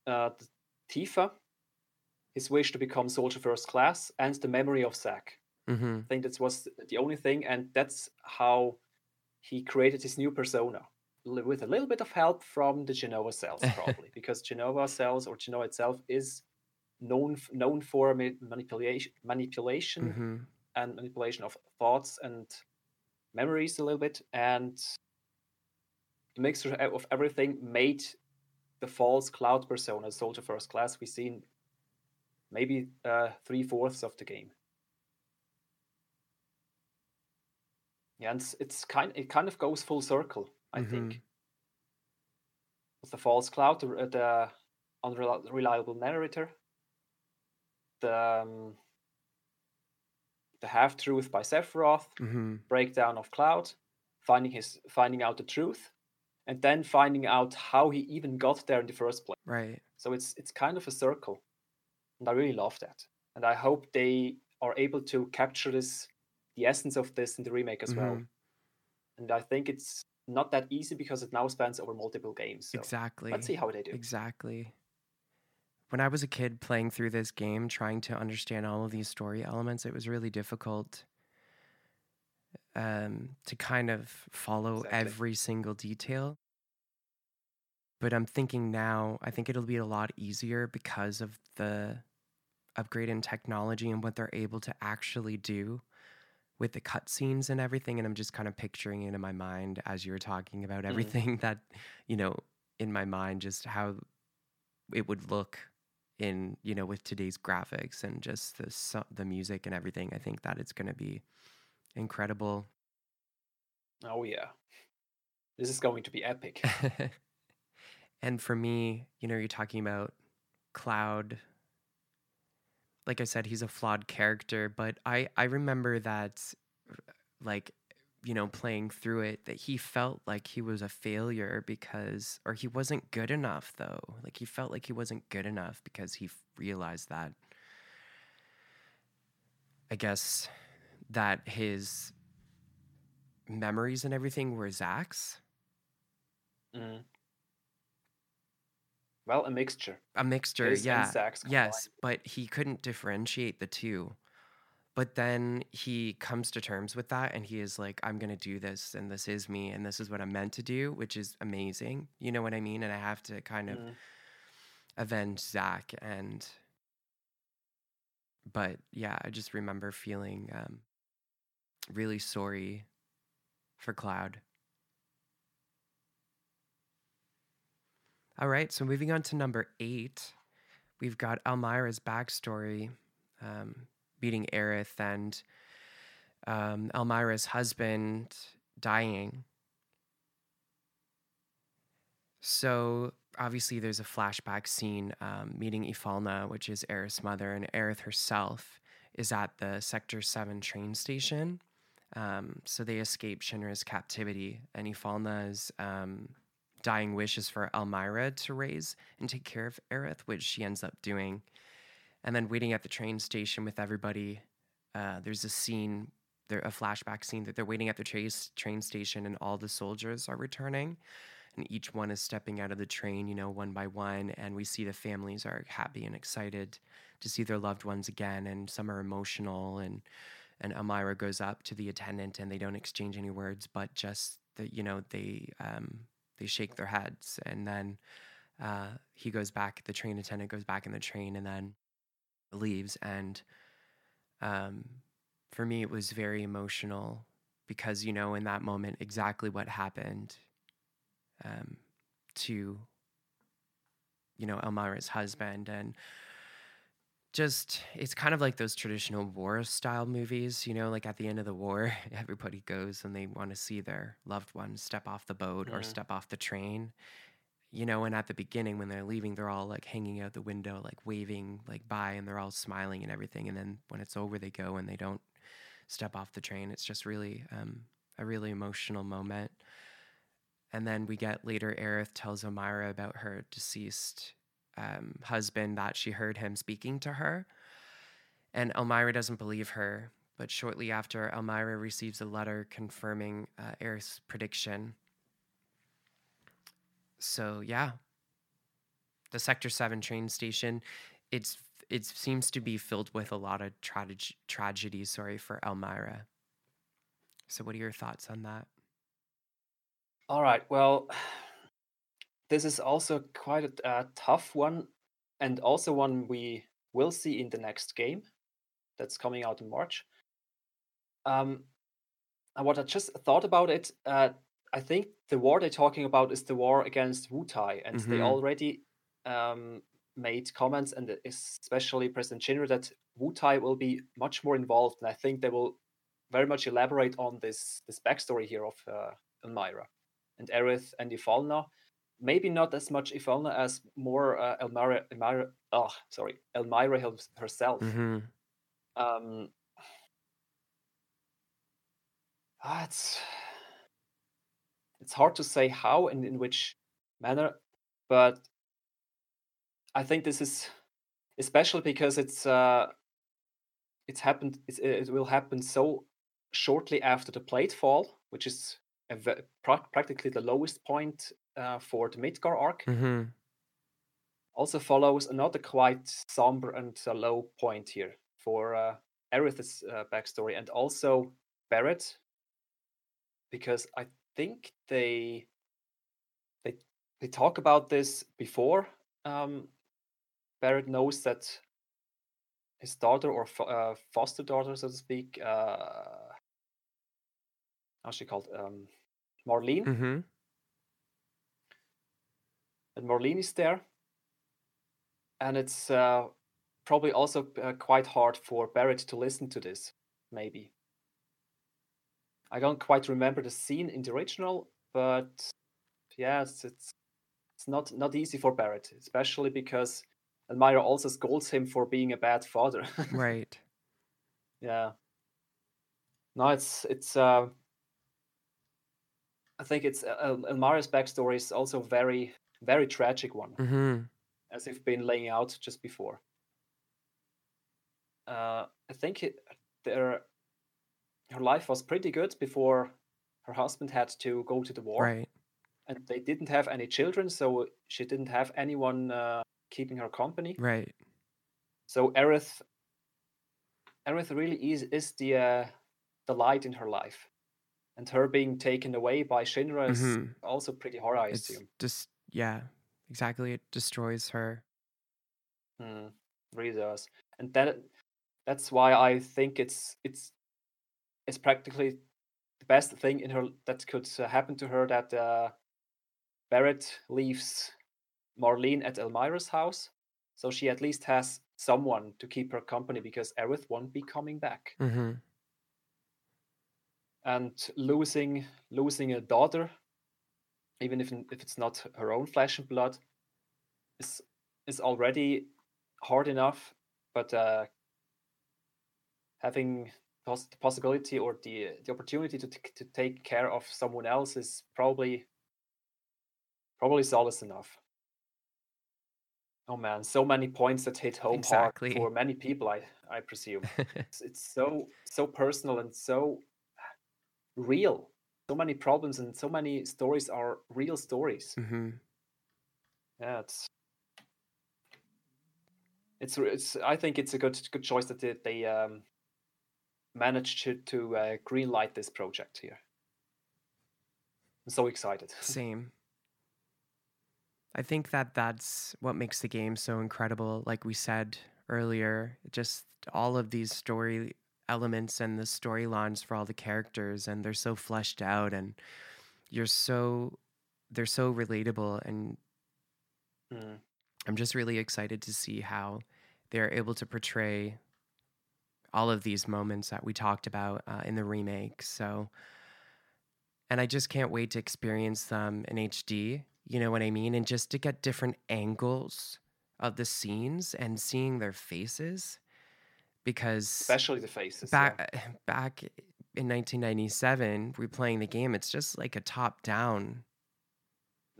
uh, the Tifa, his wish to become soldier first class, and the memory of Zack. Mm-hmm. I think that was the only thing, and that's how he created his new persona with a little bit of help from the Jenova cells, probably <laughs> because Jenova cells or Jenova itself is known known for manipulation, manipulation, mm-hmm. and manipulation of thoughts and memories a little bit, and the mixture of everything made the false cloud persona soldier first class we see maybe uh, three fourths of the game. Yeah, and it's, it's, kind it kind of goes full circle, I mm-hmm. think. With the false cloud, the, uh, the unreliable narrator, the um, the half truth by Sephiroth, mm-hmm. breakdown of Cloud, finding his finding out the truth, and then finding out how he even got there in the first place. Right. So it's it's kind of a circle. And I really love that. And I hope they are able to capture this, the essence of this in the remake as mm-hmm. well. and I think it's not that easy because it now spans over multiple games. So Exactly. let's see how they do. Exactly. When I was a kid playing through this game, trying to understand all of these story elements, it was really difficult um, to kind of follow Exactly. every single detail. But I'm thinking now, I think it'll be a lot easier because of the upgrade in technology and what they're able to actually do with the cutscenes and everything. And I'm just kind of picturing it in my mind as you were talking about Mhm. everything <laughs> that, you know, in my mind, just how it would look in, you know, with today's graphics and just the, the music and everything. I think that it's going to be incredible. Oh yeah, this is going to be epic. <laughs> and for me, you know, you're talking about Cloud. Like I said, he's a flawed character, but I I remember that, like, you know, playing through it, that he felt like he was a failure because, or he wasn't good enough though. Like he felt like he wasn't good enough because he f- realized that. I guess that his memories and everything were Zack's. Mm. Well, a mixture. A mixture, His yeah. Zack's Yes, but he couldn't differentiate the two. But then he comes to terms with that and he is like, I'm going to do this and this is me and this is what I'm meant to do, which is amazing. You know what I mean? And I have to kind of Mm. avenge Zack. And, but yeah, I just remember feeling um, really sorry for Cloud. All right, so moving on to number eight, we've got Elmyra's backstory, um, beating Aerith and um, Elmyra's husband dying. So obviously, there's a flashback scene um, meeting Ifalna, which is Aerith's mother, and Aerith herself is at the Sector 7 train station. Um, so they escape Shinra's captivity, and Ifalna's um, dying wish is for Elmira to raise and take care of Aerith, which she ends up doing. And then waiting at the train station with everybody, uh, there's a scene, there a flashback scene that they're waiting at the trace, train station, and all the soldiers are returning, and each one is stepping out of the train, you know, one by one, and we see the families are happy and excited to see their loved ones again, and some are emotional, and and Elmyra goes up to the attendant, and they don't exchange any words, but just that you know they um, they shake their heads, and then uh, he goes back. The train attendant goes back in the train, and then leaves. And um, for me, it was very emotional because you know in that moment exactly what happened um, to you know Elmyra's husband and just it's kind of like those traditional war style movies you know like at the end of the war <laughs> everybody goes and they want to see their loved ones step off the boat or Mhm. step off the train you know and at the beginning when they're leaving they're all like hanging out the window like waving like bye and they're all smiling and everything and then when it's over they go and they don't step off the train it's just really um, a really emotional moment and then we get later Aerith tells Elmyra about her deceased um, husband that she heard him speaking to her. And Elmyra doesn't believe her. But shortly after, Elmyra receives a letter confirming uh, Aerith's prediction. So, yeah. The Sector 7 train station, it's it seems to be filled with a lot of trage- tragedy, sorry, for Elmyra. So, what are your thoughts on that? All right. Well, this is also quite a, a tough one, and also one we will see in the next game that's coming out in March. Um, what I just thought about it, uh, I think the war they're talking about is the war against Wutai, and they Mhm. already um, made comments, and especially President Shinra, that Wutai will be much more involved, and I think they will very much elaborate on this this backstory here of uh, Elmyra and Aerith and Ifalna. Maybe not as much Ifalna as more uh, Elmyra, Elmyra, oh, sorry, Elmyra herself. Mm-hmm. Um, ah, it's it's hard to say how and in which manner, but I think this is especially because it's uh, it's happened. It's, it will happen so shortly after the plate fall, which is pra- practically the lowest point uh, for the Midgar arc. Mm-hmm. Also follows another quite somber and uh, low point here for uh, Aerith's uh, backstory and also Barrett, because I think they they they talk about this before. Um, Barrett knows that his daughter or fo- uh, foster daughter, so to speak, uh, how's she called? Um, Marlene. Mm-hmm. And Marlene is there. And it's uh, probably also uh, quite hard for Barrett to listen to this, maybe. I don't quite remember the scene in the original, but yes, it's it's not not easy for Barrett, especially because Elmyra also scolds him for being a bad father. <laughs> Right. yeah. No, it's it's. Uh, I think it's uh, Elmyra's backstory is also very very tragic one, Mm-hmm. as we've been laying out just before. Uh, I think it, their her life was pretty good before her husband had to go to the war, Right. and they didn't have any children, so she didn't have anyone uh, keeping her company. Right. So Aerith, Aerith really is is the uh, the light in her life, and her being taken away by Shinra is Mhm. also pretty hard, I It's assume. just yeah, exactly. It destroys her. Mm, really does, and that that's why I think it's it's it's practically the best thing in her that could uh, happen to her that uh, Barrett leaves Marlene at Elmyra's house, so she at least has someone to keep her company because Aerith won't be coming back. Mm-hmm. and losing losing a daughter, even if if it's not her own flesh and blood, is is already hard enough. But uh, having pos- the possibility or the the opportunity to t- to take care of someone else is probably probably solace enough. Oh man, so many points that hit home Exactly. hard for many people. I I presume <laughs> it's, it's so so personal and so real so many problems and so many stories are real stories mm-hmm. yeah it's it's it's i think it's a good good choice that they, they um managed to to uh, green light this project here i'm so excited <laughs> Same. I think that that's what makes the game so incredible. Like we said earlier, just all of these story elements and the storylines for all the characters, and they're so fleshed out, and you're so they're so relatable, and Mm, I'm just really excited to see how they're able to portray all of these moments that we talked about uh, in the remake. So, and I just can't wait to experience them in HD. You know what I mean? And just to get different angles of the scenes and seeing their faces, because especially the faces yeah. back back in 1997, replaying the game, it's just like a top down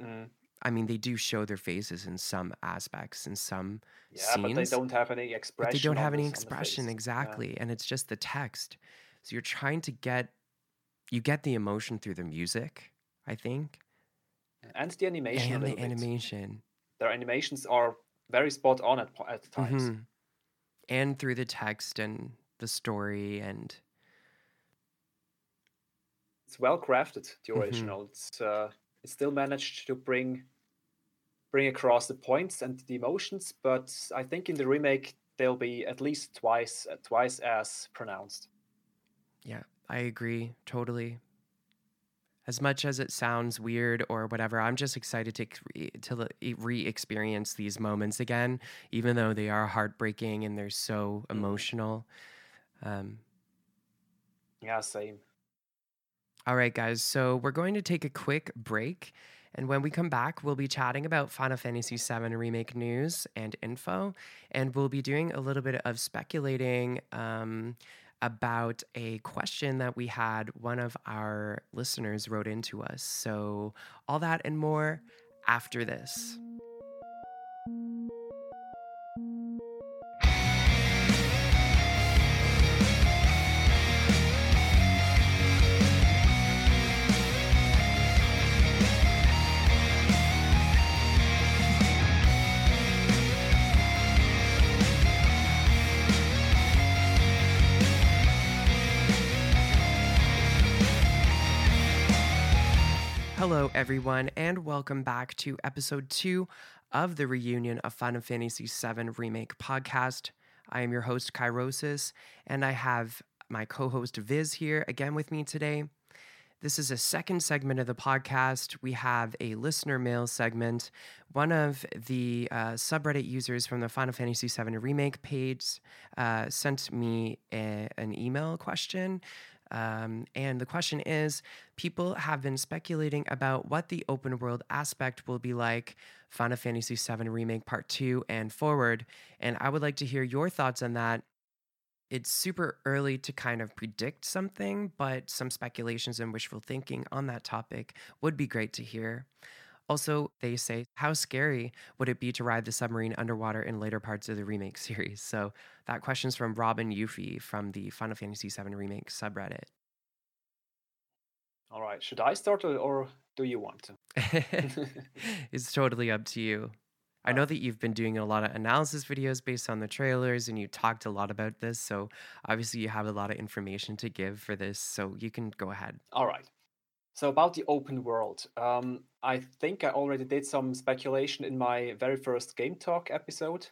Mm, I mean, they do show their faces in some aspects, in some yeah but they scenes, don't have any expression but they don't have any expression face. Yeah. exactly, and it's just the text. So you're trying to get, you get the emotion through the music, I think, and the animation and the bit. animation, their animations are very spot on at, at times Mhm. and through the text and the story, and it's well crafted the Mhm. original it's uh it still managed to bring bring across the points and the emotions but i think in the remake they'll be at least twice uh, twice as pronounced yeah, I agree totally. As much as it sounds weird or whatever, I'm just excited to to re-experience these moments again, even though they are heartbreaking and they're so Mhm. emotional. Um, yeah same all right, guys. So we're going to take a quick break, and when we come back, we'll be chatting about Final Fantasy VII remake news and info, and we'll be doing a little bit of speculating. Um, about a question that we had one of our listeners wrote into us. So, all that and more after this. Everyone, and welcome back to episode two of the reunion of Final Fantasy VII Remake podcast. I am your host, Kyrosis, and I have my co host Vyzz here again with me today. This is a second segment of the podcast. We have a listener mail segment. One of the uh, subreddit users from the Final Fantasy VII Remake page uh, sent me a, an email question um, and the question is people have been speculating about what the open world aspect will be like Final Fantasy VII Remake Part 2 and forward. And I would like to hear your thoughts on that. It's super early to kind of predict something, but some speculations and wishful thinking on that topic would be great to hear. Also, they say, how scary would it be to ride the submarine underwater in later parts of the remake <laughs> series? So that question's from Robin Yuffie from the Final Fantasy VII Remake subreddit. All right, should I start or do you want to? <laughs> <laughs> it's totally up to you. I know that you've been doing a lot of analysis videos based on the trailers and you talked a lot about this. So obviously, you have a lot of information to give for this. So you can go ahead. All right. So about the open world, um, I think I already did some speculation in my very first game talk episode,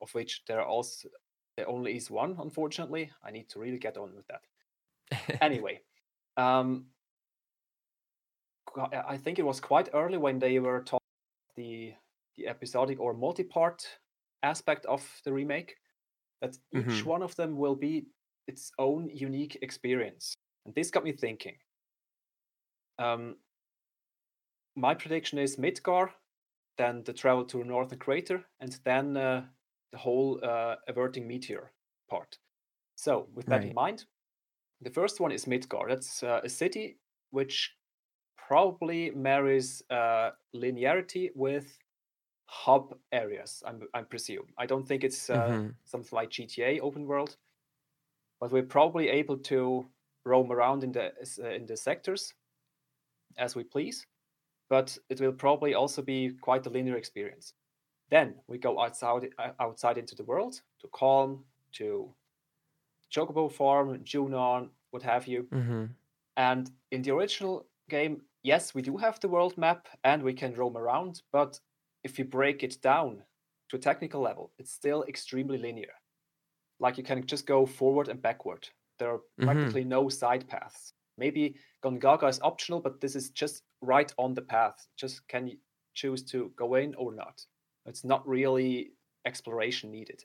of which there also there only is one. Unfortunately, I need to really get on with that. <laughs> anyway, um, I think it was quite early when they were talking the the episodic or multi-part aspect of the remake that each mm-hmm. one of them will be its own unique experience, and this got me thinking um, my prediction is Midgar, then the travel to Northern Crater, and then uh, the whole uh, averting meteor part. So, with that right. in mind, the first one is Midgar. That's uh, a city which probably marries uh, linearity with hub areas. I'm, I presume. I don't think it's uh, mm-hmm. something like GTA open world, but we're probably able to roam around in the uh, in the sectors as we please, but it will probably also be quite a linear experience. Then we go outside uh, outside into the world to Kalm, to Chocobo Farm, Junon, what have you. Mm-hmm. And in the original game, yes, we do have the world map and we can roam around, but if you break it down to a technical level, it's still extremely linear. Like you can just go forward and backward. There are mm-hmm. practically no side paths. Maybe Gongaga is optional, but this is just right on the path. Just can you choose to go in or not? It's not really exploration needed.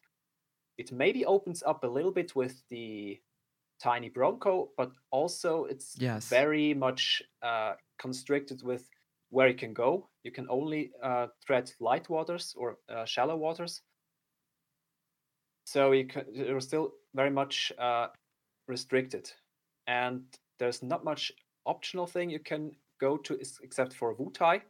It maybe opens up a little bit with the tiny Bronco, but also it's yes. very much uh, constricted with where you can go. You can only uh, tread light waters or uh, shallow waters. So you can, you're still very much uh, restricted. And there's not much optional thing you can go to except for Wutai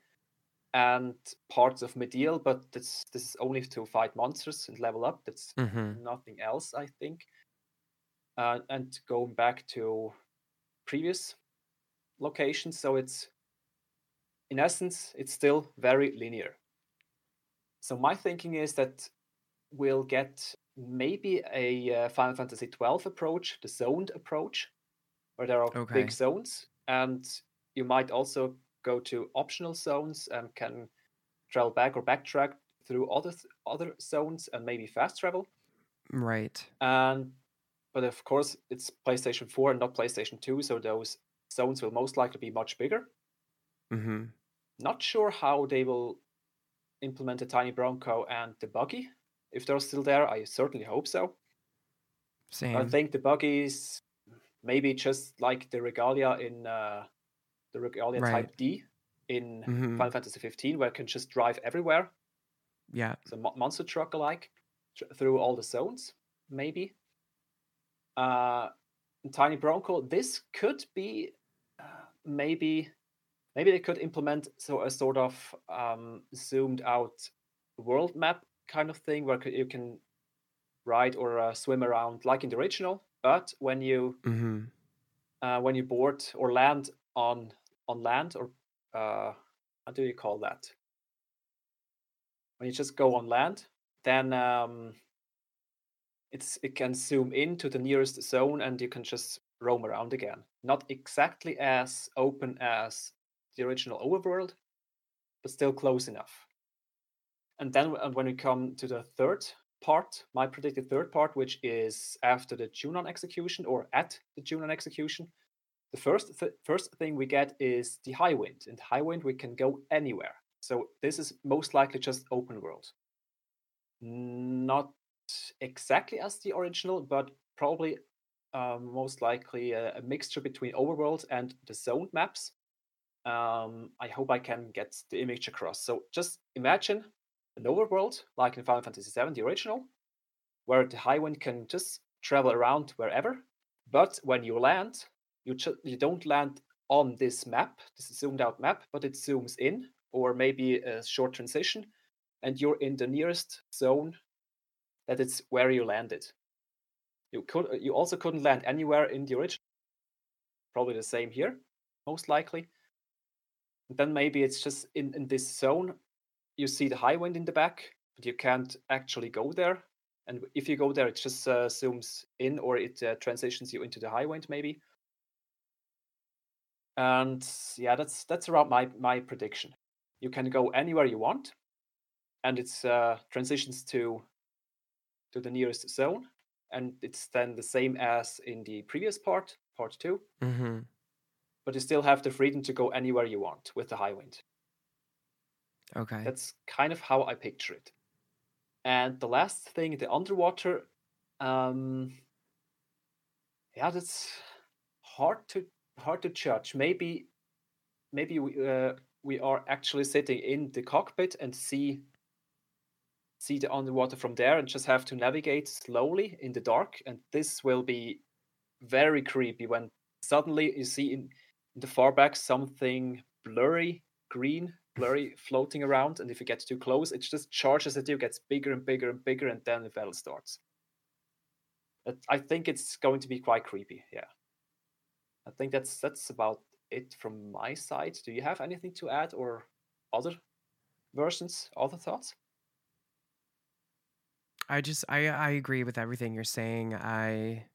and parts of Mideel, but this this is only to fight monsters and level up. That's mm-hmm. nothing else, I think. Uh, and going back to previous locations, so it's in essence it's still very linear. So my thinking is that we'll get maybe a uh, Final Fantasy twelve approach, the zoned approach, where there are okay. big zones, and you might also go to optional zones and can travel back or backtrack through other other zones and maybe fast travel. Right. And but of course it's PlayStation 4 and not PlayStation 2, so those zones will most likely be much bigger. Mm-hmm. Not sure how they will implement the tiny Bronco and the buggy. If they're still there, I certainly hope so. Same. I think the buggies maybe just like the regalia in uh, the regalia right. type D in mm-hmm. Final Fantasy 15, where it can just drive everywhere. Yeah, it's a mo- monster truck alike tr- through all the zones, maybe. Uh, Tiny Bronco, this could be uh, maybe maybe they could implement so a sort of um, zoomed out world map kind of thing where you can ride or uh, swim around like in the original but when you mm-hmm. uh, when you board or land on on land or uh, how do you call that? When you just go on land, then um, it's it can zoom into the nearest zone and you can just roam around again. Not exactly as open as the original overworld, but still close enough. And then when we come to the third part, my predicted third part, which is after the Junon execution or at the Junon execution, the first th- first thing we get is the Highwind. In Highwind, we can go anywhere. So this is most likely just open world. Not exactly as the original, but probably um, most likely a, a, mixture between overworld and the zoned maps. Um, I hope I can get the image across. So just imagine an overworld like in Final Fantasy VII, the original, where the Highwind can just travel around wherever. But when you land, you ju- you don't land on this map, this zoomed out map, but it zooms in, or maybe a short transition, and you're in the nearest zone that it's where you landed. You could you also couldn't land anywhere in the original. Probably the same here, most likely. And then maybe it's just in, in this zone, you see the Highwind in the back, but you can't actually go there. And if you go there, it just uh, zooms in or it uh, transitions you into the Highwind, maybe. And yeah, that's that's around my my prediction. You can go anywhere you want, and it's uh, transitions to to the nearest zone, and it's then the same as in the previous part, part 2 mm-hmm. But you still have the freedom to go anywhere you want with the Highwind. Okay. That's kind of how I picture it. And the last thing, the underwater, um, yeah, that's hard to hard to judge. Maybe, maybe we uh, we are actually sitting in the cockpit and see see the underwater from there and just have to navigate slowly in the dark. And this will be very creepy when suddenly you see in, in the far back something blurry, green, blurry, floating around. And if you get too close, it just charges at you, gets bigger and bigger and bigger, and then the battle starts. But I think it's going to be quite creepy. Yeah. I think that's that's about it from my side. Do you have anything to add or other versions, other thoughts? I just I I agree with everything you're saying. I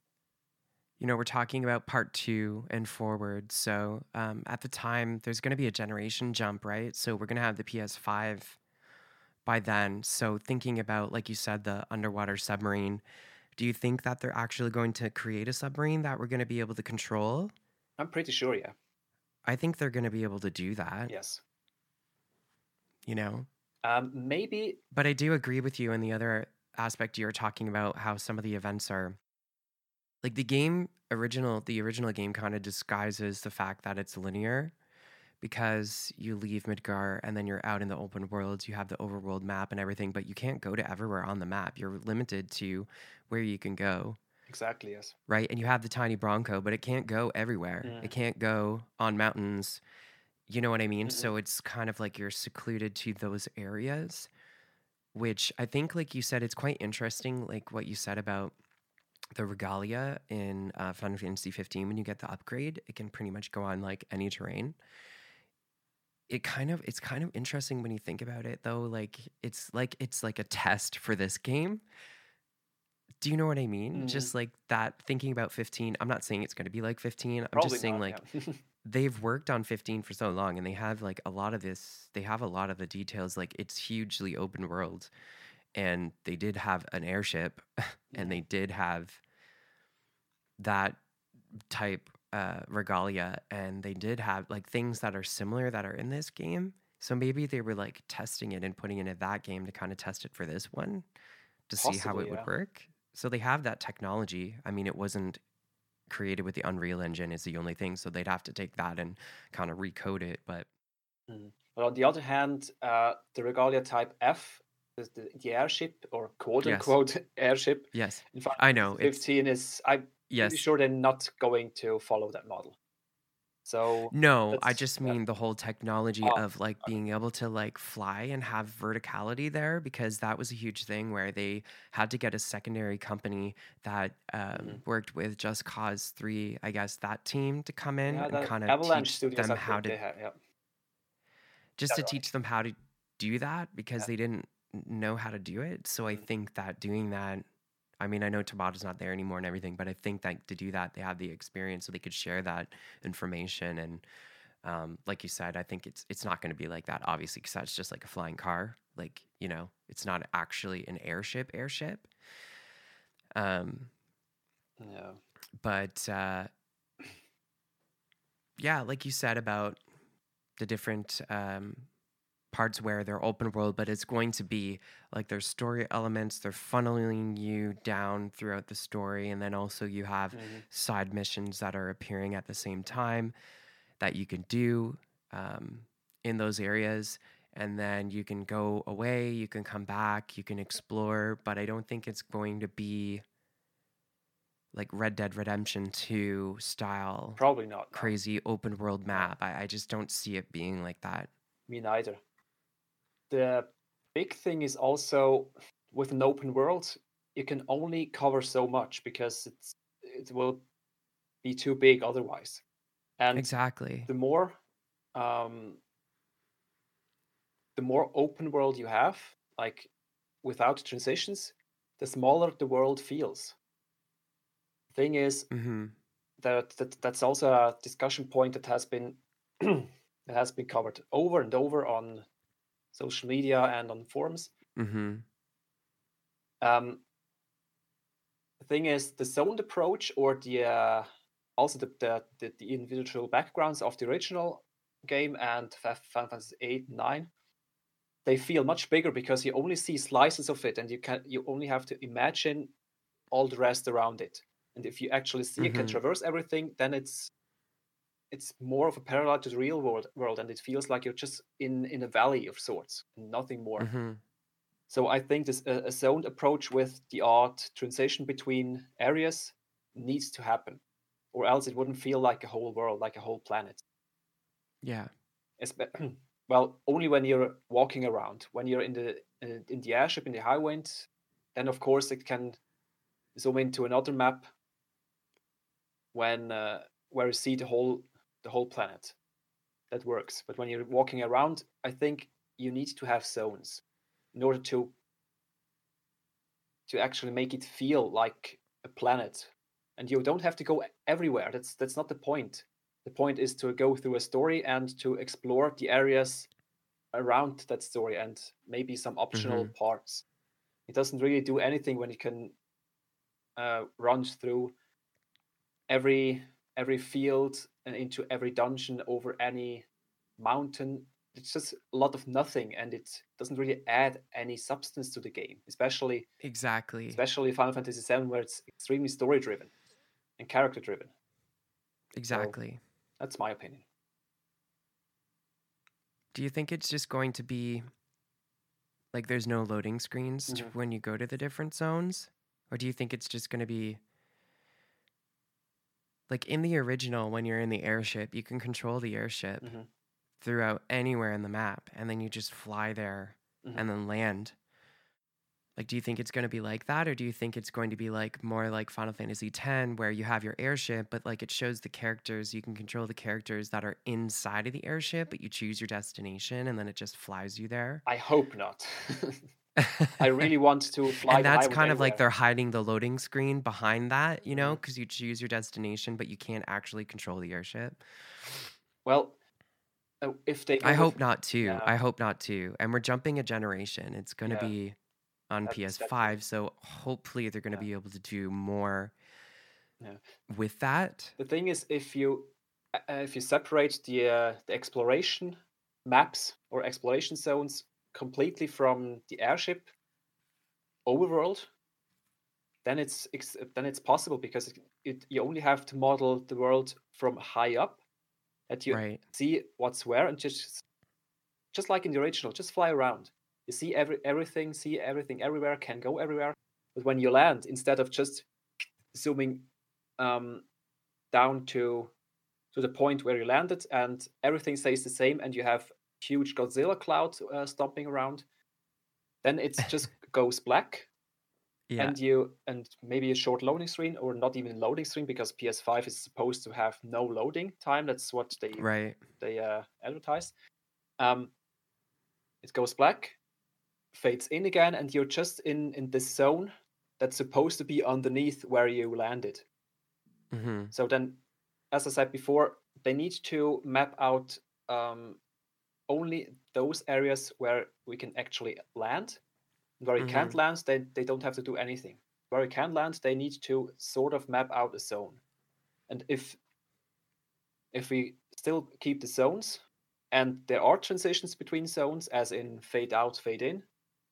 you know, we're talking about part two and forward. So um, at the time, there's going to be a generation jump, right? So we're going to have the PS5 by then. So thinking about, like you said, the underwater submarine, do you think that they're actually going to create a submarine that we're going to be able to control? I'm pretty sure, yeah. I think they're going to be able to do that. Yes. You know? Um, maybe. But I do agree with you in the other aspect you're talking about how some of the events are like the game original the original game kind of disguises the fact that it's linear because you leave Midgar and then you're out in the open worlds, you have the overworld map and everything, but you can't go to everywhere on the map. You're limited to where you can go. Exactly, yes. Right? And you have the tiny Bronco, but it can't go everywhere. Mm. It can't go on mountains. You know what I mean? Mm-hmm. So it's kind of like you're secluded to those areas which I think, like you said, it's quite interesting, like what you said about the regalia in uh, Final Fantasy 15. When you get the upgrade, it can pretty much go on like any terrain. It kind of it's kind of interesting when you think about it, though. Like it's like it's like a test for this game. Do you know what I mean? Mm. Just like that, thinking about 15. I'm not saying it's going to be like 15. I'm Probably just saying, not, like, yeah. <laughs> they've worked on 15 for so long and they have like a lot of this they have a lot of the details like it's hugely open world and they did have an airship <laughs> and they did have that type uh, regalia and they did have like things that are similar that are in this game so maybe they were like testing it and putting it in that game to kind of test it for this one to Possibly, see how it yeah. would work so they have that technology i mean it wasn't created with the Unreal Engine is the only thing. So they'd have to take that and kind of recode it. But mm. but on the other hand, uh, the Regalia Type F is the, the airship or quote unquote yes. <laughs> airship. Yes, in fact, I know. Fifteen is I'm yes. pretty sure they're not going to follow that model. So no, I just mean the whole technology oh, of like being able to like fly and have verticality there because that was a huge thing where they had to get a secondary company that um, mm-hmm. worked with Just Cause Three, I guess that team to come in yeah, and kind of teach them how to have, just to teach them how to do that because yeah. they didn't know how to do it. So. I think that doing that I mean, I know Tabata's not there anymore and everything, but I think that to do that, they have the experience so they could share that information and Um, like you said, I think it's it's not going to be like that, obviously, because that's just like a flying car. Like you know, it's not actually an airship. Airship. Um, Yeah. but uh, yeah, like you said about the different um, parts where they're open world, but it's going to be like there's story elements. They're funneling you down throughout the story, and then also you have Mhm. side missions that are appearing at the same time that you can do um, in those areas. And then you can go away, you can come back, you can explore, but I don't think it's going to be like Red Dead Redemption 2 style Probably not. no. crazy open world map. I, I just don't see it being like that. Me neither. The big thing is also with an open world, you can only cover so much because it's it will be too big otherwise. And Exactly. the more um, the more open world you have, like without transitions, the smaller the world feels. Thing is hmm that, that that's also a discussion point that has been <clears throat> that has been covered over and over on social media and on forums. hmm Um, the thing is, the zoned approach or the uh, also the, the the the individual backgrounds of the original game and Final Fantasy eight nine, they feel much bigger because you only see slices of it, and you can you only have to imagine all the rest around it. And if you actually see it can Mhm. traverse everything, then it's it's more of a parallel to the real world world, and it feels like you're just in in a valley of sorts, nothing more. hmm So I think this a, a zoned approach with the art transition between areas needs to happen, or else it wouldn't feel like a whole world, like a whole planet. Yeah. Espe- <clears throat> well, only when you're walking around. When you're in the in, in the airship in the Highwind, then of course it can zoom into another map when uh, where you see the whole the whole planet. That works. But when you're walking around, I think you need to have zones in order to to actually make it feel like a planet. And you don't have to go everywhere. That's that's not the point. The point is to go through a story and to explore the areas around that story and maybe some optional parts. It doesn't really do anything when you can uh, run through every every field and into every dungeon over any mountain. It's just a lot of nothing, and it doesn't really add any substance to the game, especially Exactly. especially Final Fantasy VII, where it's extremely story driven and character driven. Exactly. That's my opinion. Do you think it's just going to be like there's no loading screens Mhm. when you go to the different zones? Or do you think it's just going to be like in the original when you're in the airship, you can control the airship Mhm. throughout anywhere in the map and then you just fly there Mhm. and then land. Like do you think it's going to be like that or do you think it's going to be like more like Final Fantasy X where you have your airship but like it shows the characters, you can control the characters that are inside of the airship but you choose your destination and then it just flies you there? I hope not. <laughs> I really want to <laughs> fly. and that's kind of like they're hiding the loading screen behind that, you know, because you choose your destination, but you can't actually control the airship. Well, uh, if they. I hope not too. yeah. I hope not too. And we're jumping a generation. It's going to Yeah. be on That's- that's- PS5, so hopefully they're going to Yeah. be able to do more with that. The thing is, if you uh, if you separate the uh, the exploration maps or exploration zones completely from the airship overworld, then it's then it's possible because it, it you only have to model the world from high up, that you Right. see what's where and just just like in the original, just fly around. You see every everything, see everything everywhere, can go everywhere. But when you land, instead of just zooming um, down to to the point where you landed, and everything stays the same, and you have huge Godzilla cloud uh, stomping around, then it <laughs> just goes black, Yeah. and you and maybe a short loading screen or not even loading screen because PS5 is supposed to have no loading time. That's what they right. they uh, advertise. Um, it goes black, fades in again, and you're just in in this zone that's supposed to be underneath where you landed. hmm So then, as I said before, they need to map out um, only those areas where we can actually land. Where we can't Mm-hmm. land, they, they don't have to do anything. Where we can land, they need to sort of map out a zone. And if if we still keep the zones and there are transitions between zones as in fade out fade in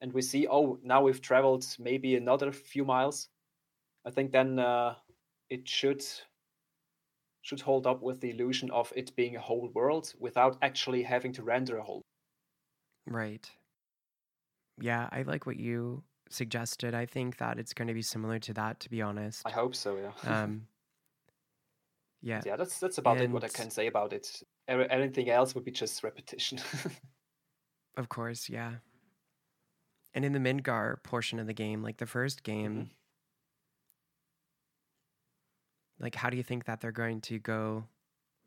and we see oh now we've traveled maybe another few miles i think then uh, it should should hold up with the illusion of it being a whole world without actually having to render a whole Right. Yeah, I like what you suggested. I think that it's going to be similar to that, to be honest. i hope so yeah Um, <laughs> yeah, yeah that's that's about it what i can say about it anything else would be just repetition <laughs> of course, yeah. And in the Midgar portion of the game, like the first game, Mhm. Like how do you think that they're going to go?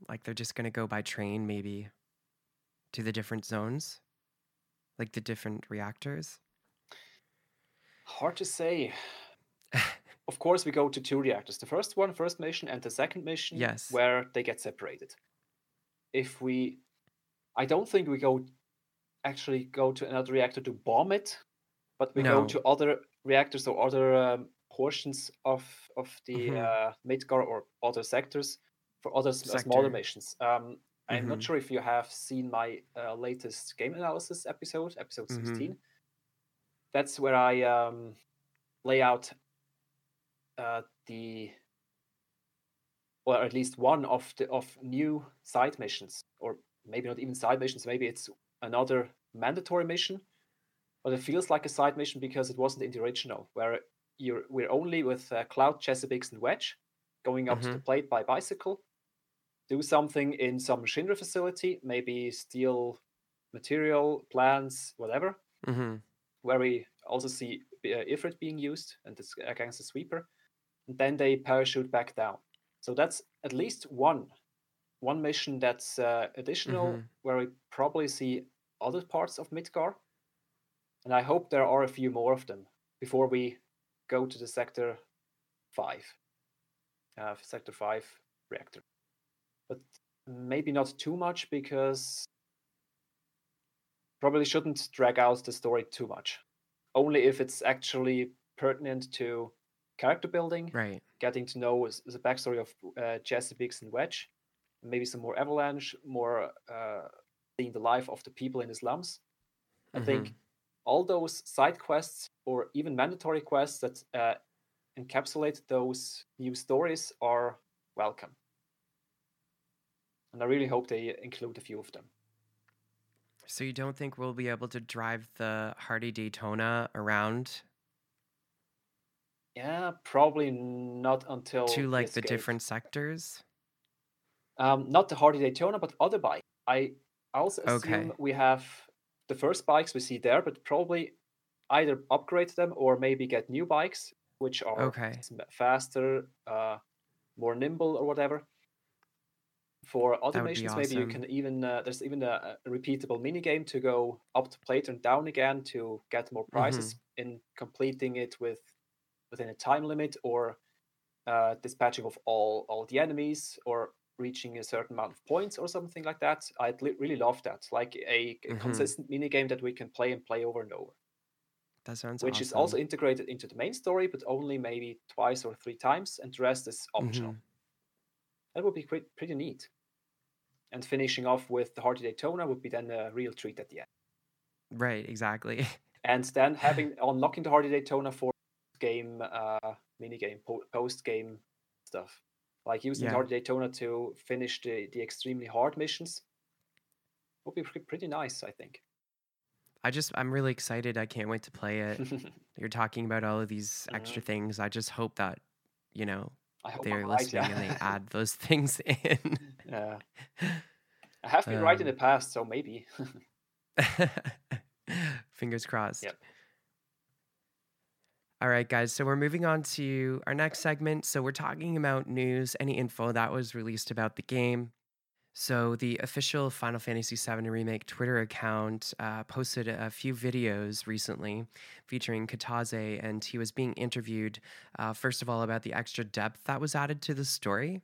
Like they're just going to go by train, maybe, to the different zones, like the different reactors. Hard to say. <sighs> of course, we go to two reactors. The first one, first mission, and the second mission, Yes. where they get separated. If we, I don't think we go, actually go to another reactor to bomb it, but we go to other reactors or other um, portions of of the Mhm. uh, Midgar or other sectors for other uh, Sector. smaller missions. Um, I'm not sure if you have seen my uh, latest game analysis episode, episode Mhm. 16 that's where I um, lay out uh, the, or at least one of the of new side missions, or maybe not even side missions. Maybe it's another mandatory mission, but it feels like a side mission because it wasn't in the original, where you're we're only with uh, Cloud, Jessie, Biggs, and Wedge going up to the plate by bicycle. Do something in some machinery facility, maybe steal material, plants, whatever hmm where we also see uh, Ifrit being used and it's against the sweeper. And then they parachute back down. So that's at least one one mission that's uh, additional Mhm. where we probably see other parts of Midgar. And I hope there are a few more of them before we go to the sector five, uh, sector five reactor. But maybe not too much because probably shouldn't drag out the story too much. Only if it's actually pertinent to character building, Right. getting to know the backstory of uh, Jessie, Biggs and Wedge, maybe some more Avalanche, more uh, seeing the life of the people in the slums. I think all those side quests or even mandatory quests that uh, encapsulate those new stories are welcome. And I really hope they include a few of them. So you don't think we'll be able to drive the Hardy Daytona around Yeah, probably not until to like the different sectors? Um, not the Hardy Daytona, but other bike. I also assume Okay. we have the first bikes we see there, but probably either upgrade them or maybe get new bikes, which are Okay. faster, uh, more nimble, or whatever. For automations, That would be missions, maybe you can even uh, there's even a, a repeatable mini game to go up to plate and down again to get more prizes Mm-hmm. in completing it with within a time limit or uh, dispatching of all all the enemies or reaching a certain amount of points or something like that. I'd li- really love that, like a, a Mhm. consistent mini game that we can play and play over and over, That sounds which awesome. is also integrated into the main story, but only maybe twice or three times, and the rest is optional. Mhm. That would be pretty, pretty neat. And finishing off with the Hardy Daytona would be then a real treat at the end. Right, exactly. <laughs> And then having unlocking the Hardy Daytona for game uh, mini game po- post game stuff, like using Yeah. the Daytona to finish the the extremely hard missions would be pretty nice, I think. I just I'm really excited. I can't wait to play it. <laughs> You're talking about all of these extra things. I just hope that, you know, I hope they're right, listening and they add those things in. <laughs> yeah. I have been right in the Um, past, so maybe. <laughs> Fingers crossed. Yep. All right, guys. So we're moving on to our next segment. So we're talking about news, any info that was released about the game. So the official Final Fantasy VII Remake Twitter account uh, posted a few videos recently featuring Kitase, and he was being interviewed, uh, first of all, about the extra depth that was added to the story.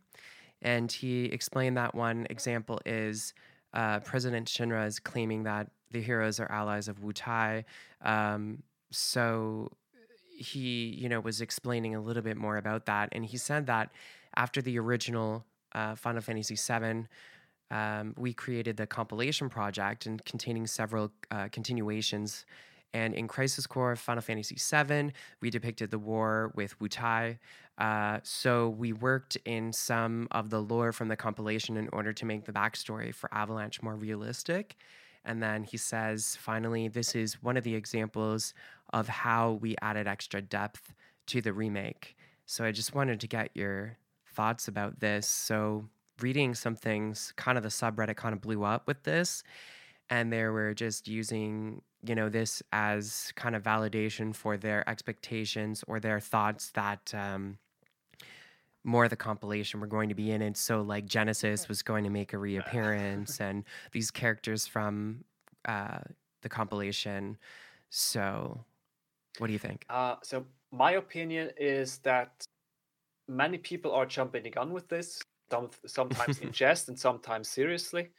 And he explained that one example is uh, President Shinra is claiming that the heroes are allies of Wutai. Um, so he, you know, was explaining a little bit more about that, and he said that after the original uh, Final Fantasy VII, um, we created the compilation project and containing several uh, continuations. And in Crisis Core Final Fantasy VII, we depicted the war with Wutai. Uh, so we worked in some of the lore from the compilation in order to make the backstory for Avalanche more realistic. And then he says, finally, this is one of the examples of how we added extra depth to the remake. So I just wanted to get your thoughts about this. So, reading some things, kind of the subreddit kind of blew up with this. And they were just using, you know, this as kind of validation for their expectations or their thoughts that um, more of the compilation were going to be in it. So, like, Genesis was going to make a reappearance <laughs> and these characters from uh, the compilation. So, what do you think? Uh, so, my opinion is that many people are jumping the gun with this, some, sometimes in <laughs> jest and sometimes seriously.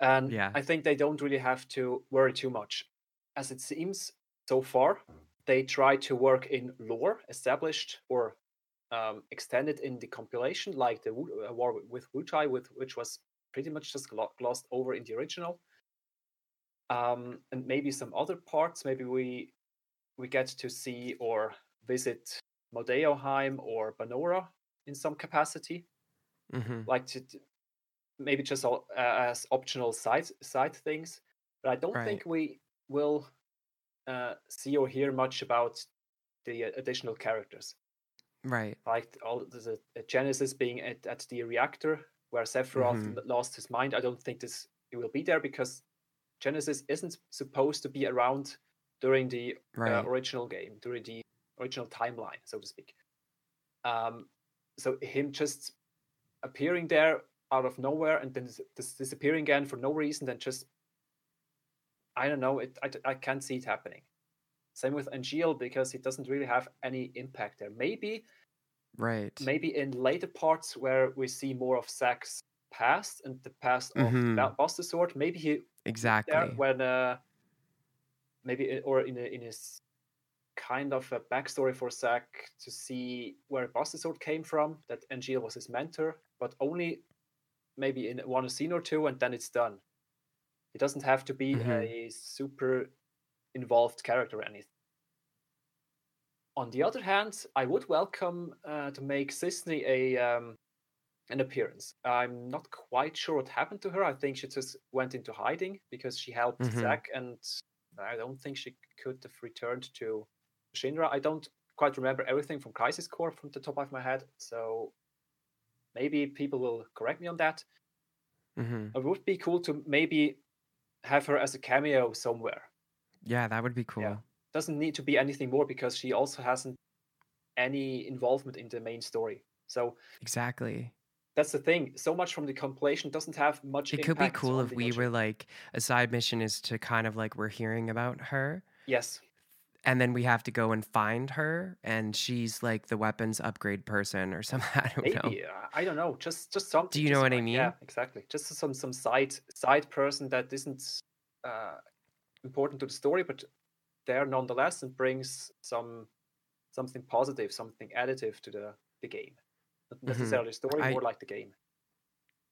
And Yeah. I think they don't really have to worry too much. As it seems so far, they try to work in lore established or um, extended in the compilation, like the uh, war with Wutai, with which was pretty much just glo- glossed over in the original. Um, and maybe some other parts. Maybe we we get to see or visit Modeoheim or Banora in some capacity, hmm like to, maybe just all, uh, as optional side side things. But I don't Right. think we will uh, see or hear much about the additional characters, Right. like all the, the Genesis being at, at the reactor where Sephiroth Mhm. lost his mind. I don't think this it will be there because Genesis isn't supposed to be around during the Right. uh, original game, during the original timeline, so to speak. Um, so him just appearing there out of nowhere and then dis- dis- disappearing again for no reason, then just I don't know. It I, I can't see it happening. Same with Angeal because he doesn't really have any impact there. Maybe Right. maybe in later parts where we see more of Zack's past and the past of Mhm. the Buster Sword, maybe he Exactly. when uh, maybe or in a, in his kind of a backstory for Zack to see where Buster Sword came from, that Angeal was his mentor, but only maybe in one scene or two, and then it's done. He doesn't have to be Mhm. a super involved character or anything. On the other hand, I would welcome uh, to make Cissnei a um, an appearance. I'm not quite sure what happened to her. I think she just went into hiding because she helped Mhm. Zack, and I don't think she could have returned to Shinra. I don't quite remember everything from Crisis Core from the top of my head, so maybe people will correct me on that. hmm It would be cool to maybe have her as a cameo somewhere. Yeah, that would be cool. Yeah. Doesn't need to be anything more because she also hasn't any involvement in the main story. So Exactly. That's the thing. So much from the compilation doesn't have much. It could be cool if we were like a side mission is to kind of like we're hearing about her Yes, and then we have to go and find her and she's like the weapons upgrade person or something. <laughs> I don't know. maybe. uh, I don't know. Just just something. Do you know what I like- Yeah, exactly. Just some some side side person that isn't uh, important to the story, but there nonetheless and brings some something positive, something additive to the the game. Not Mhm. necessarily story, I- more like the game.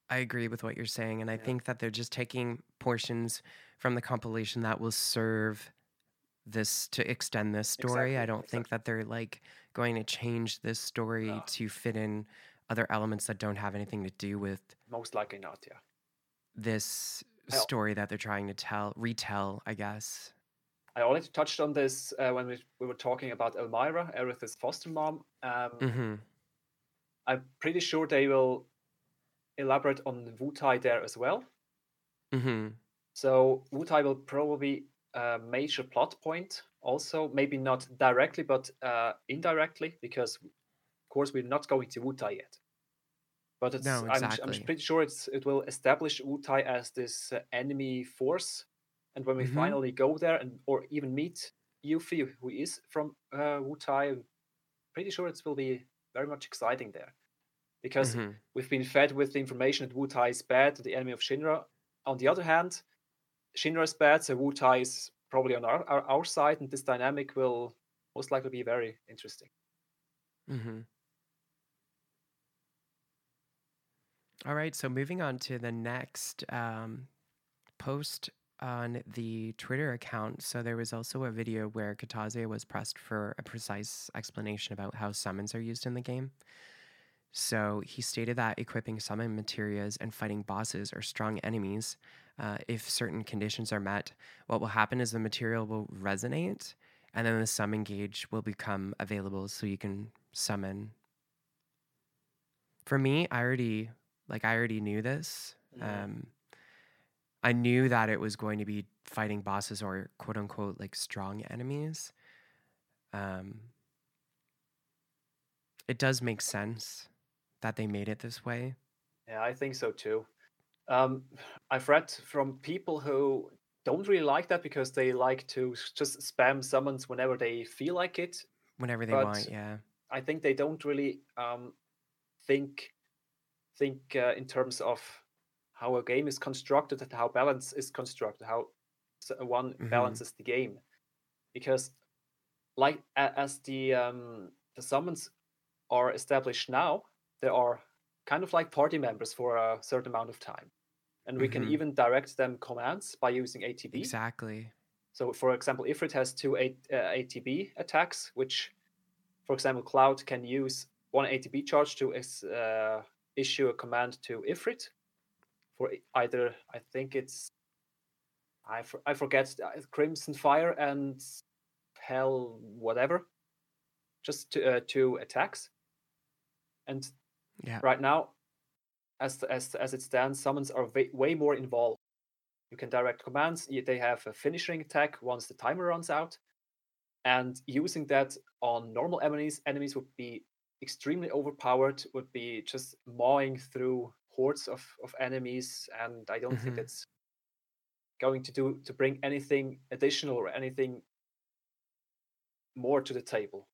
I agree with what you're saying and I Yeah. think that they're just taking portions from the compilation that will serve this to extend this story. I don't think that they're like going to change this story No. to fit in other elements that don't have anything to do with Most likely not. Yeah. this story that they're trying to tell retell i guess I already touched on this uh, when we, we were talking about Elmyra, Aerith's foster mom. Um, mm-hmm. I'm pretty sure they will elaborate on Wutai there as well. Mm-hmm. So Wutai will probably a major plot point also, maybe not directly, but uh, indirectly, because of course we're not going to Wutai yet. But it's, No, I'm, I'm pretty sure it's it will establish Wutai as this uh, enemy force, and when we Mhm. finally go there and or even meet Yuffie, who is from uh, Wutai, I'm pretty sure it will be very much exciting there. because Mhm. we've been fed with the information that Wutai is bad, the enemy of Shinra. On the other hand, Shinra is bad, so Wutai is probably on our, our, our side, and this dynamic will most likely be very interesting. Mm-hmm. All right, so moving on to the next um, post on the Twitter account. So there was also a video where Kitase was pressed for a precise explanation about how summons are used in the game. So he stated that equipping summon materials and fighting bosses or strong enemies, uh, if certain conditions are met, what will happen is the material will resonate and then the summon gauge will become available so you can summon. For me, I already like I already knew this. Mhm. Um, I knew that it was going to be fighting bosses or quote unquote like strong enemies. Um, it does make sense that they made it this way. Yeah, I think so too. Um, I've read from people who don't really like that because they like to just spam summons whenever they feel like it. Whenever they But- want, yeah. I think they don't really um, think think uh, in terms of how a game is constructed and how balance is constructed, how s- one Mhm. balances the game, because like as the um, the summons are established now, there are kind of like party members for a certain amount of time, and we can Mhm. even direct them commands by using ATB. Exactly. So, for example, Ifrit has two A- uh, ATB attacks, which, for example, Cloud can use one ATB charge to is, uh, issue a command to Ifrit for either, I think it's, I, for, I forget, uh, Crimson Fire and Hell, whatever, just to, uh, two attacks. And Yeah. right now, as as as it stands, summons are way, way more involved. You can direct commands. They have a finishing attack once the timer runs out, and using that on normal enemies, enemies would be extremely overpowered. Would be just mawing through hordes of of enemies, and I don't think Mhm. it's going to do to bring anything additional or anything more to the table.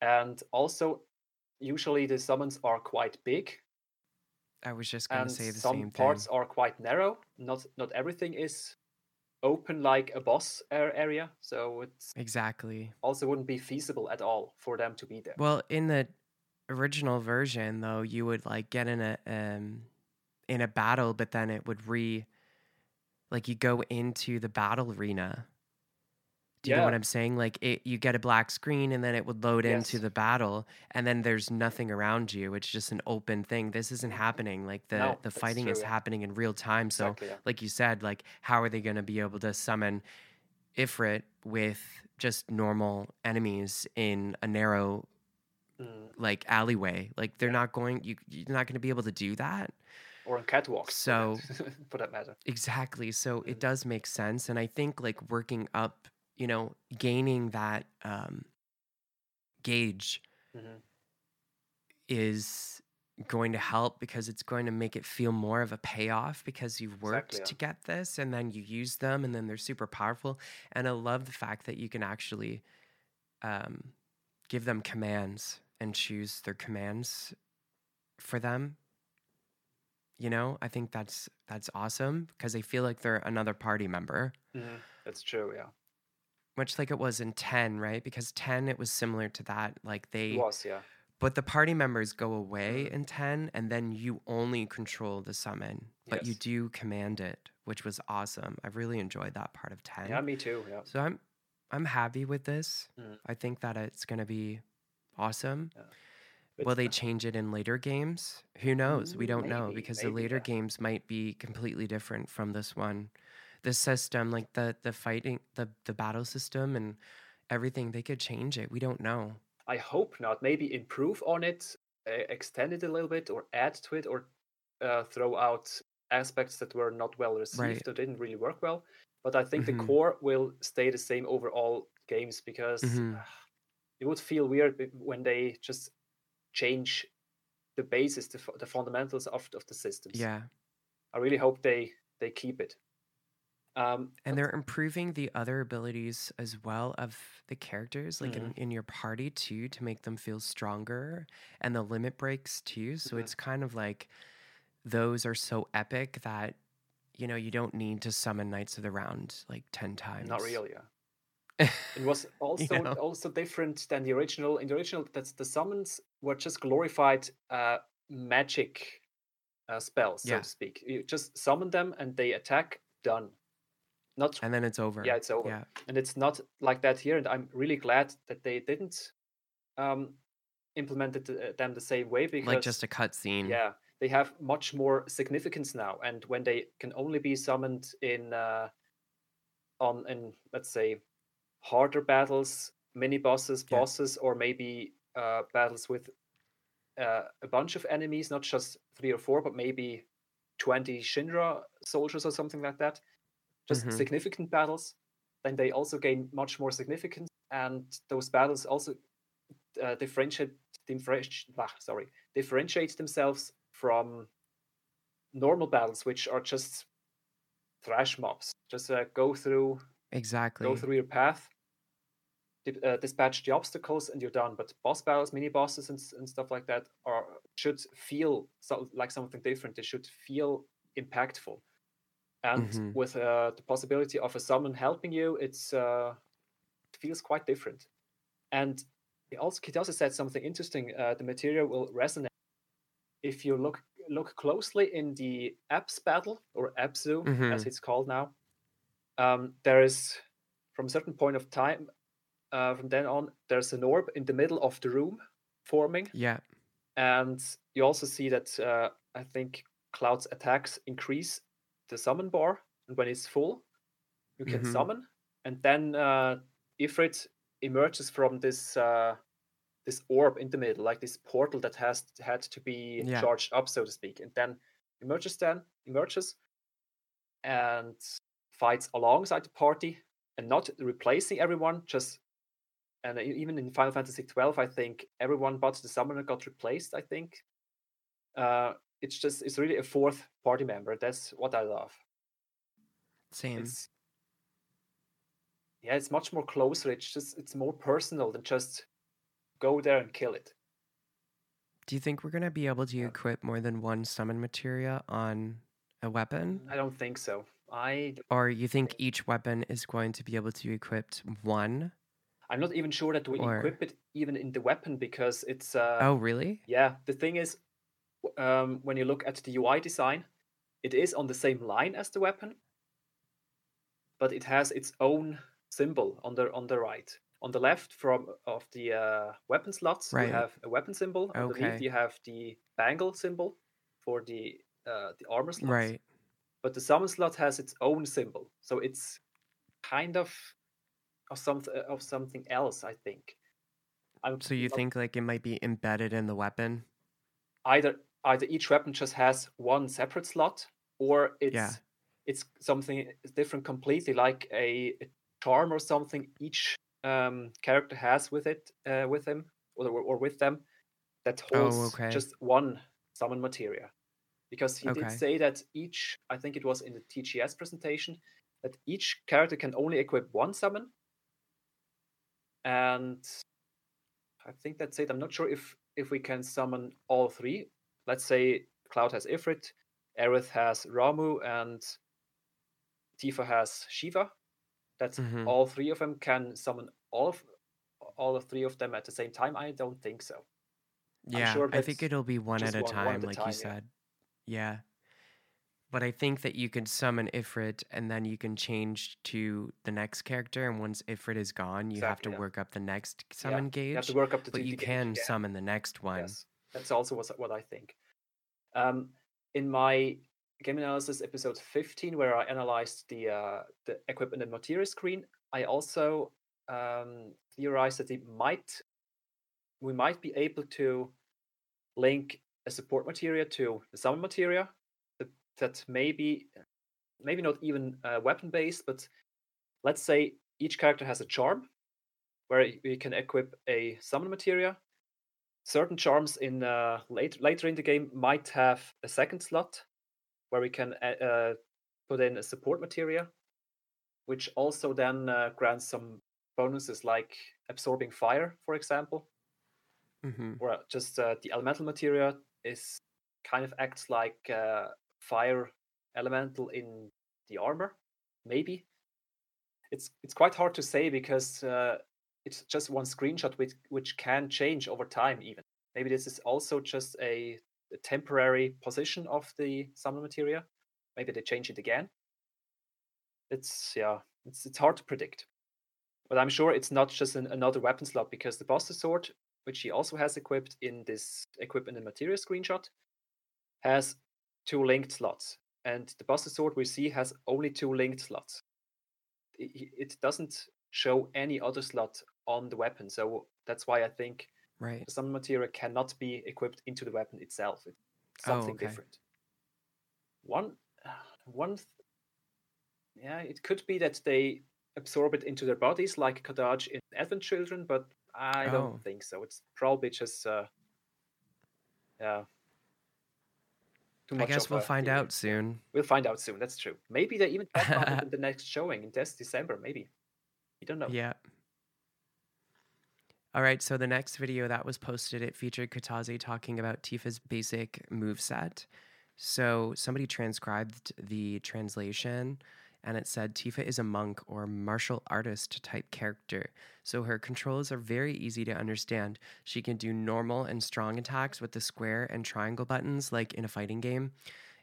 And also, usually the summons are quite big I was just gonna say the some same parts thing. are quite narrow. Not not everything is open like a boss area, so it's Exactly. also wouldn't be feasible at all for them to be there. Well, in the original version, though, you would like get in a um in a battle, but then it would re like you go into the battle arena. Do you know what I'm saying? Like it, you get a black screen, and then it would load into the battle, and then there's nothing around you. It's just an open thing. This isn't happening. Like the No, the fighting true, is yeah. happening in real time. So Exactly. Yeah. like you said, like how are they going to be able to summon Ifrit with just normal enemies in a narrow Mm, like alleyway? Like they're not going. You you're not going to be able to do that. Or on catwalks. So- <laughs> for that, matter. Exactly. So it Mhm. does make sense, and I think like working up, you know, gaining that um, gauge hmm is going to help because it's going to make it feel more of a payoff because you've worked Exactly, yeah. to get this and then you use them and then they're super powerful and i love the fact that you can actually um, give them commands and choose their commands for them you know i think that's that's awesome because they feel like they're another party member hmm That's true. Yeah. much like it was in 10 right because 10 it was similar to that like they It was. Yeah. but the party members go away Mhm. in 10 and then you only control the summon but you do command it which was awesome i really enjoyed that part of 10 Yeah. Me too. Yeah. so i'm i'm happy with this Mhm. i think that it's going to be awesome But, will they uh, change it in later games who knows we don't know maybe, because the later yeah. games might be completely different from this one the system like the the fighting the the battle system and everything they could change it we don't know I hope not. Maybe improve on it, uh, extend it a little bit, or add to it, or uh, throw out aspects that were not well received Right. or didn't really work well. But I think Mhm. the core will stay the same over all games because Mhm. It would feel weird when they just change the basis, the, the fundamentals of, of the systems. yeah I really hope they they keep it. Um, And they're improving the other abilities as well of the characters, like in, mhm, in your party too, to make them feel stronger, and the limit breaks too. So mhm. it's kind of like those are so epic that you know you don't need to summon Knights of the Round like ten times. not really. Yeah. It was you <laughs> also know? also different than the original. In the original, that's the summons were just glorified uh, magic uh, spells, so Yeah. to speak. You just summon them and they attack. Done. Not And then it's over. yeah, it's over. Yeah. And it's not like that here. And I'm really glad that they didn't um, implement it, uh, them the same way Like just a cutscene. yeah, they have much more significance now. And when they can only be summoned in uh, on in let's say harder battles, mini bosses, Yeah. bosses, or maybe uh, battles with uh, a bunch of enemies, not just three or four, but maybe twenty Shinra soldiers or something like that. Just Mhm. significant battles. Then they also gain much more significance, and those battles also uh, differentiate, sorry, differentiate themselves from normal battles, which are just thrash mobs. Just uh, go through go through your path, uh, dispatch the obstacles, and you're done. But boss battles, mini bosses, and, and stuff like that are should feel so, like something different. They should feel impactful. And hmm with uh, the possibility of a summon helping you, it's uh, it feels quite different. And he also he also said something interesting. Uh, the material will resonate if you look look closely in the Aps battle or Abzu hmm as it's called now. Um, there is from a certain point of time uh, from then on there's an orb in the middle of the room forming, Yeah. and you also see that uh, I think Cloud's attacks increase the summon bar, and when it's full, you can hmm summon, and then uh, Ifrit emerges from this uh, this orb in the middle, like this portal that has had to be Yeah. charged up, so to speak, and then emerges then emerges. And fights alongside the party and not replacing everyone, just and even in Final Fantasy twelve, I think everyone but the summoner got replaced. I think uh, it's just it's really a fourth party member. That's what I love. Same. It's yeah, it's much more closer. It's just it's more personal than just go there and kill it. Do you think we're gonna be able to equip more than one summon materia on a weapon? I don't think so. I Or you think each weapon is going to be able to equip one? I'm not even sure that we Or equip it even in the weapon because it's uh oh really? yeah. The thing is, um, when you look at the UI design, it is on the same line as the weapon, but it has its own symbol on the on the right. On the left from of the uh, weapon slots, you have a weapon symbol. Underneath, Okay. you have the bangle symbol for the uh, the armor slots. Right. But the summon slot has its own symbol, so it's kind of of something of something else. I think. I'm So you not- think like it might be embedded in the weapon? either either each weapon just has one separate slot, or it's Yeah. it's something different completely, like a, a charm or something. Each um, character has with it uh, with him or, or with them that holds Oh, okay. just one summon materia. Because he did say that each, I think it was in the TGS presentation, that each character can only equip one summon. And I think that's it. I'm not sure if if we can summon all three. Let's say Cloud has Ifrit, Aerith has Ramuh, and Tifa has Shiva. That's Mhm. all three of them can summon all of all of three of them at the same time. I don't think so. Yeah, sure I think it'll be one at a one- one time, at like time, you yeah. said. Yeah. But I think that you can summon Ifrit and then you can change to the next character. And once Ifrit is gone, you have to yeah. work up the next Yeah, summon you have to work up to but you the gauge can again. summon the next one. Yes, that's also what, what I think. Um, in my game analysis episode 15, where I analyzed the uh, the equipment and materia screen, I also um, theorized that it might we might be able to link a support materia to the summon materia that, that maybe maybe not even uh, weapon based, but let's say each character has a charm where we can equip a summon materia certain charms in uh, late, later in the game might have a second slot where we can uh, uh, put in a support materia which also then uh, grants some bonuses like absorbing fire, for example, Mm-hmm. or just uh, the elemental materia is kind of acts like fire elemental in the armor, maybe. It's it's quite hard to say because uh, it's just one screenshot which which can change over time. Even maybe this is also just a, a temporary position of the summon materia. Maybe they change it again. It's yeah, it's it's hard to predict. But I'm sure it's not just an, another weapon slot because the Buster Sword, which he also has equipped in this equipment and materia screenshot, has two linked slots. And the Buster Sword we see has only two linked slots. It, doesn't show any other slot on the weapon. So that's why I think Right. the summon materia cannot be equipped into the weapon itself. It's Oh, something okay. different. One, one, th- yeah, it could be that they absorb it into their bodies like Kadaj in Advent Children, but I Oh. don't think so. It's probably just, uh, yeah. Too I guess we'll find theory. out soon. We'll find out soon. That's true. Maybe they even talk about it in <laughs> the next showing in this December. Maybe you don't know. Yeah. All right, so the next video that was posted, it featured Kitase talking about Tifa's basic move set. So somebody transcribed the translation and it said Tifa is a monk or martial artist type character. So her controls are very easy to understand. She can do normal and strong attacks with the square and triangle buttons like in a fighting game.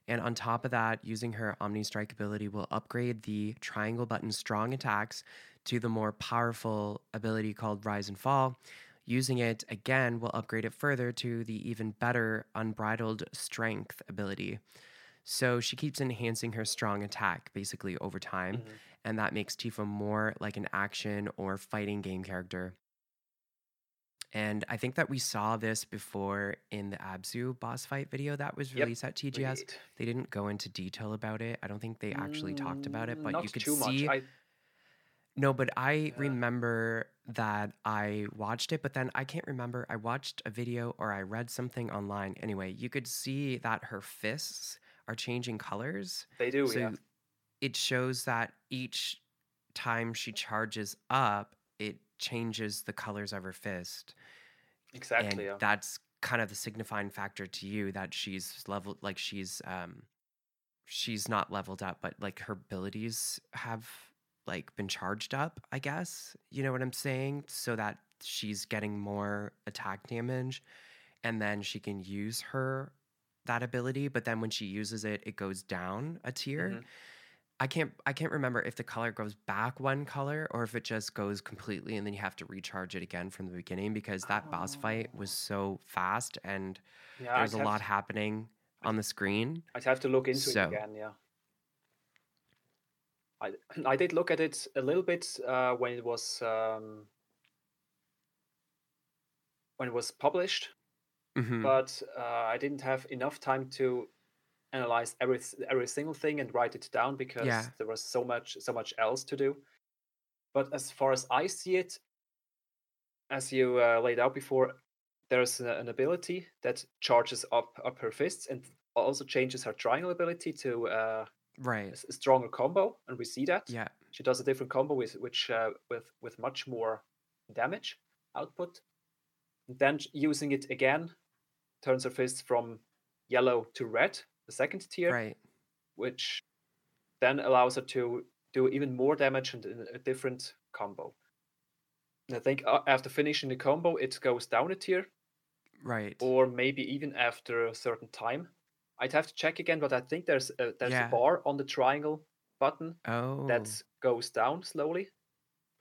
And on top of that, using her Omni Strike ability will upgrade the triangle button strong attacks to the more powerful ability called Rise and Fall. Using it again will upgrade it further to the even better Unbridled Strength ability. So she keeps enhancing her strong attack basically over time, Mhm. and that makes Tifa more like an action or fighting game character. And I think that we saw this before in the Abzu boss fight video that was Yep, released at TGS. did. They didn't go into detail about it. I don't think they actually talked about it, Mm, but you could see. I, No, but I Yeah. remember that I watched it, but then I can't remember. I watched a video or I read something online. Anyway, you could see that her fists are changing colors. they do. so yeah. it shows that each time she charges up, it changes the colors of her fist. Exactly. and yeah. that's kind of the signifying factor to you that she's leveled like she's um she's not leveled up but like her abilities have like been charged up i guess you know what i'm saying so that she's getting more attack damage and then she can use her that ability but then when she uses it it goes down a tier Mhm. I can't I can't remember if the color goes back one color or if it just goes completely and then you have to recharge it again from the beginning because that boss fight was so fast and Yeah, a lot to- happening on the screen. I'd have to look into So- it again. Yeah. I <clears throat> I did look at it a little bit uh, when it was um, when it was published, Mhm. but uh, I didn't have enough time to analyze every every single thing and write it down because Yeah. there was so much so much else to do. But as far as I see it, as you uh, laid out before, there's an ability that charges up up her fists and also changes her triangle ability to uh, a Right. a stronger combo, and we see that Yeah. she does a different combo with which uh, with with much more damage output. And then using it again turns her fists from yellow to red, the second tier, Right. which then allows her to do even more damage and in a different combo. I think uh, after finishing the combo, it goes down a tier, Right. or maybe even after a certain time. I'd have to check again, but I think there's a, there's Yeah. a bar on the triangle button Oh. that goes down slowly.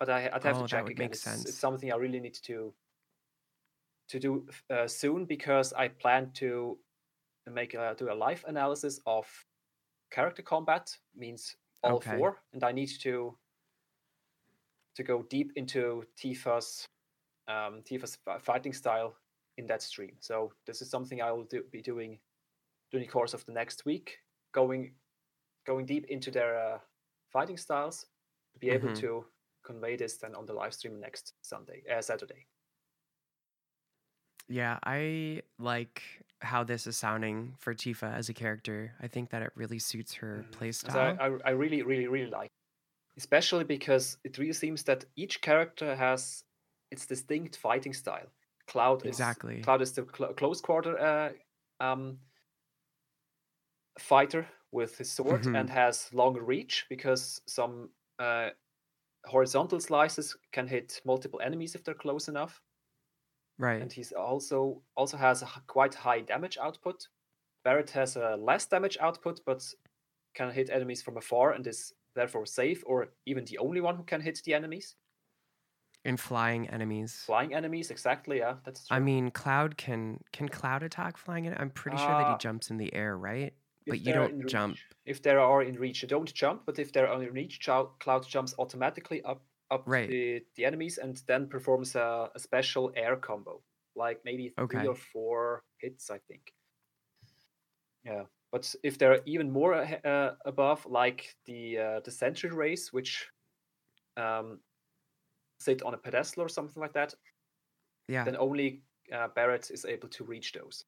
But I, I'd have Oh, to check would again. It's, sense. it's something I really need to to do uh, soon because I plan to make a, do a live analysis of character combat. Means all Okay. four, and I need to to go deep into Tifa's um, Tifa's fighting style in that stream. So this is something I will do, be doing during the course of the next week, going going deep into their uh, fighting styles to be able Mhm. to convey this then on the live stream next Sunday, uh, Saturday. Yeah, I like how this is sounding for Tifa as a character. I think that it really suits her Mhm. play So. I, I, I really, really, really like. especially because it really seems that each character has its distinct fighting style. Cloud exactly. is Cloud is the cl- close quarter uh, um, fighter with his sword mm-hmm. and has longer reach because some uh, horizontal slices can hit multiple enemies if they're close enough. Right. And he's also also has a quite high damage output. Barret has a less damage output, but can hit enemies from afar and is therefore safe, or even the only one who can hit the enemies. In flying enemies. Flying enemies, exactly. Yeah, that's. True. I mean, Cloud can can Cloud attack flying? I'm pretty sure that he uh, jumps in the air, right? But you don't jump. If there are in reach, you don't jump. But if they're in reach, Cloud jumps automatically up up right. the, the enemies and then performs a, a special air combo, like maybe okay. three or four hits, I think. Yeah, but if there are even more uh, above, like the uh, the Sentry race, which um, sit on a pedestal or something like that, yeah, then only uh, Barret is able to reach those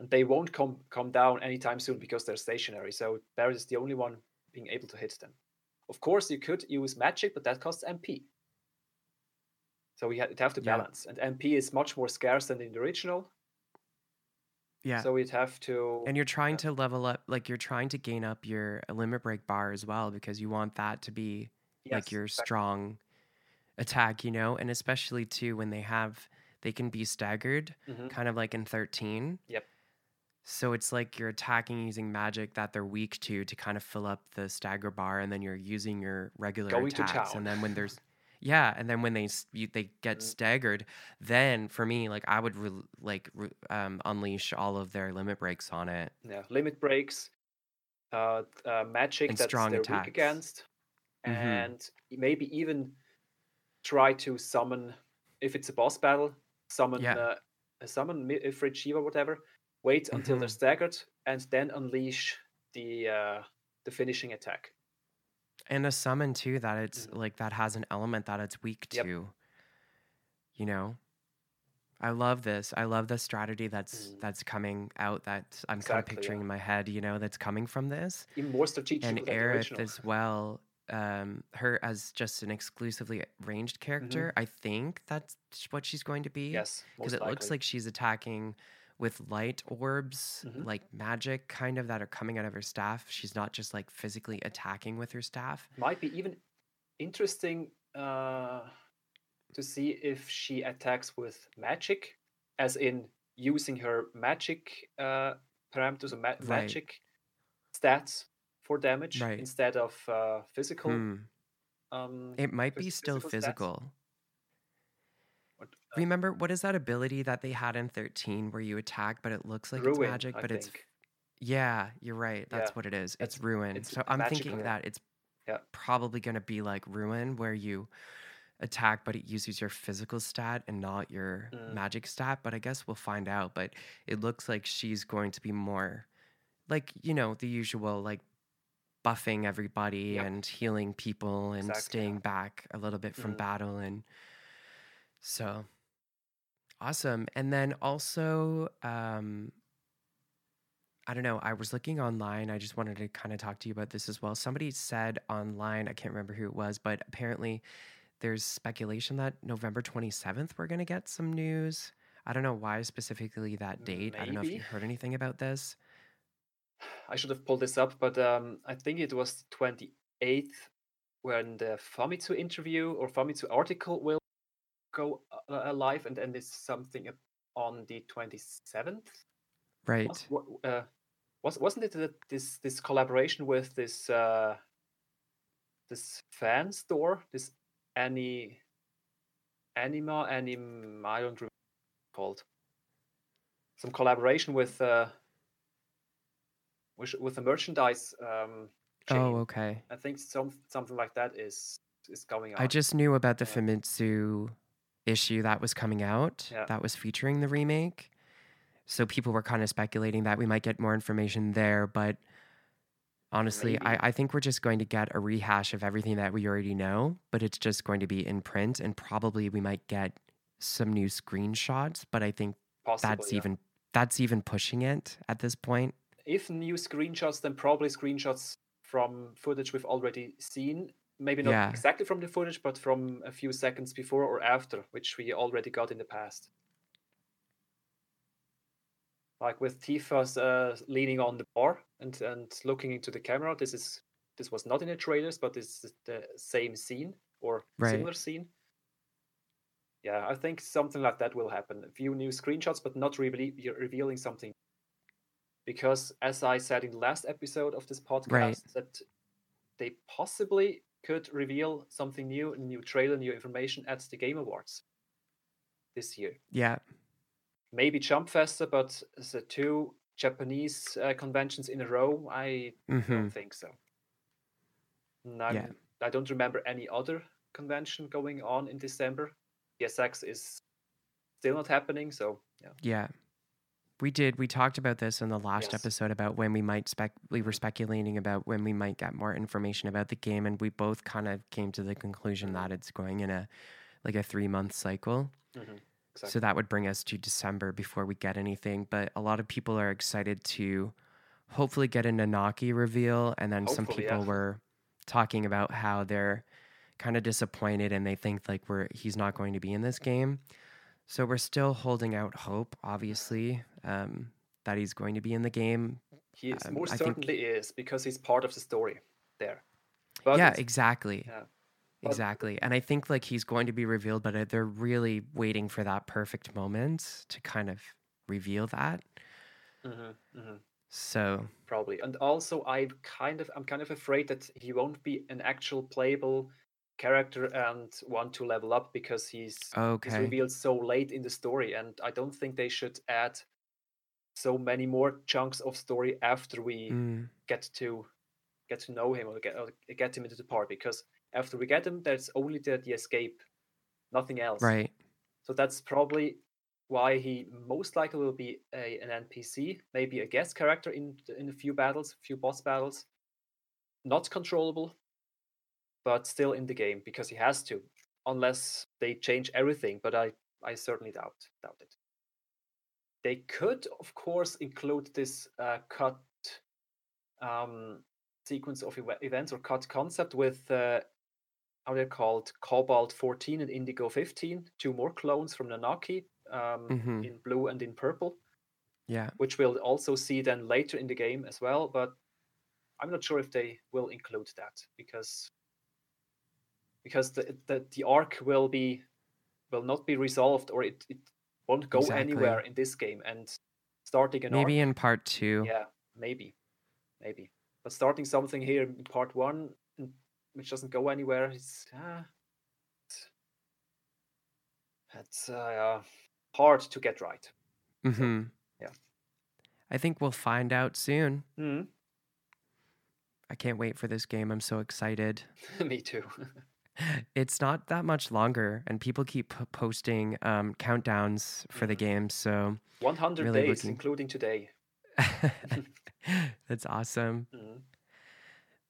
and they won't come come down anytime soon because they're stationary. So Barret is the only one being able to hit them. Of course, you could use magic, but that costs MP. So we have to balance, yeah. and MP is much more scarce than in the original. Yeah. So we'd have to. And you're trying to level up, like you're trying to gain up your limit break bar as well, because you want that to be yes, like your exactly. strong attack, you know, and especially too when they have they can be staggered, mm-hmm. kind of like in 13. Yep. So it's like you're attacking using magic that they're weak to to kind of fill up the stagger bar, and then you're using your regular Going attacks. And then when there's <laughs> yeah, and then when they you, they get mm. staggered, then for me, like I would re, like re, um, unleash all of their limit breaks on it. Yeah, limit breaks, uh, uh magic and that strong they're attacks. weak against, mm-hmm. and maybe even try to summon if it's a boss battle, summon yeah. uh, summon Ifrit Shiva, whatever, wait mm-hmm. until they're mm-hmm. staggered, and then unleash the uh, the finishing attack. And a summon too that it's mm-hmm. like that has an element that it's weak yep. to. You know, I love this. I love the strategy that's mm. that's coming out that I'm exactly, kind of picturing yeah. in my head. You know, that's coming from this. Even more strategic. And Aerith as well. Um, her as just an exclusively ranged character. Mm-hmm. I think that's what she's going to be. Yes, because it looks like she's attacking with light orbs, mm-hmm. like magic kind of that are coming out of her staff. She's not just like physically attacking with her staff. Might be even interesting uh, to see if she attacks with magic, as in using her magic uh, parameters or ma- right. magic stats for damage right. instead of uh, physical. Hmm. Um, it might be still physical. Stats. Remember what is that ability that they had in 13 where you attack but it looks like ruin, it's magic but it's yeah, you're right. That's yeah. what it is. It's, it's ruin. It's so I'm thinking that it's yeah. probably going to be like ruin where you attack but it uses your physical stat and not your mm. magic stat, but I guess we'll find out, but it looks like she's going to be more like, you know, the usual like buffing everybody yep. and healing people and exactly. staying back a little bit from mm. battle and so Awesome. And then also, um, I don't know, I was looking online. I just wanted to kind of talk to you about this as well. Somebody said online, I can't remember who it was, but apparently there's speculation that November 27th we're going to get some news. I don't know why specifically that date. Maybe. I don't know if you heard anything about this. I should have pulled this up, but um, I think it was the 28th when the Famitsu interview or Famitsu article will go live, and then there's something on the 27th. Right. Was, uh, was wasn't it that this this collaboration with this uh, this fan store, this any anima anim I don't remember called some collaboration with uh with, with the merchandise um oh, chain. Oh, okay. I think some something like that is is going on. I just knew about the Famitsu issue that was coming out yeah. that was featuring the remake. So people were kind of speculating that we might get more information there, but honestly, I, I think we're just going to get a rehash of everything that we already know, but it's just going to be in print and probably we might get some new screenshots, but I think Possibly, that's yeah. even that's even pushing it at this point. If new screenshots, then probably screenshots from footage we've already seen maybe not Yeah. exactly from the footage, but from a few seconds before or after, which we already got in the past. Like with Tifa's uh, leaning on the bar and and looking into the camera. This is this was not in the trailers, but this is the same scene or Right. similar scene. Yeah, I think something like that will happen. A few new screenshots, but not really revealing something. Because as I said in the last episode of this podcast, Right. that they possibly could reveal something new, new trailer, new information at the Game Awards this year. Yeah. Maybe Jump Festa, but the two Japanese uh, conventions in a row, I hmm don't think so. Yeah. I don't remember any other convention going on in December. PSX is still not happening, so yeah. Yeah. We did. We talked about this in the last Yes. episode about when we might spec. We were speculating about when we might get more information about the game, and we both kind of came to the conclusion Mhm. that it's going in a like a three month cycle. Mhm, So that would bring us to December before we get anything. But a lot of people are excited to hopefully get a Nanaki reveal, and then some people yeah. were talking about how they're kind of disappointed and they think like we're he's not going to be in this game. So we're still holding out hope, obviously, um, that he's going to be in the game. He is, um, most I think- certainly is because he's part of the story there. But yeah, exactly. yeah. But- Exactly. And I think like he's going to be revealed, but uh, they're really waiting for that perfect moment to kind of reveal that. Mhm, mhm, So probably. And also, I kind of, I'm kind of afraid that he won't be an actual playable character and want to level up because he's he's revealed so late in the story, and I don't think they should add so many more chunks of story after we Mm, get to get to know him or get or get him into the part because after we get him, there's only the, the escape, nothing else. right. So that's probably why he most likely will be a, an NPC, maybe a guest character in in a few battles, a few boss battles. Not controllable, but still in the game because he has to, unless they change everything. But I I certainly doubt doubt it. They could, of course, include this uh, cut um, sequence of ev- events or cut concept with uh, how they're called Cobalt 14 and Indigo 15, two more clones from Nanaki um, Mhm. in blue and in purple, Yeah. which we'll also see then later in the game as well. But I'm not sure if they will include that because because the the, the arc will be will not be resolved or it, it won't go Exactly. anywhere in this game and starting an Maybe arc in part two. yeah maybe maybe but starting something here in part one which doesn't go anywhere it's uh, it's uh, hard to get right mm-hmm. yeah. I think we'll find out soon. Mhm. I can't wait for this game. I'm so excited. <laughs> me too <laughs> It's not that much longer, and people keep posting um, countdowns for the game. So 100 Really days looking- including today <laughs> that's awesome. Mhm.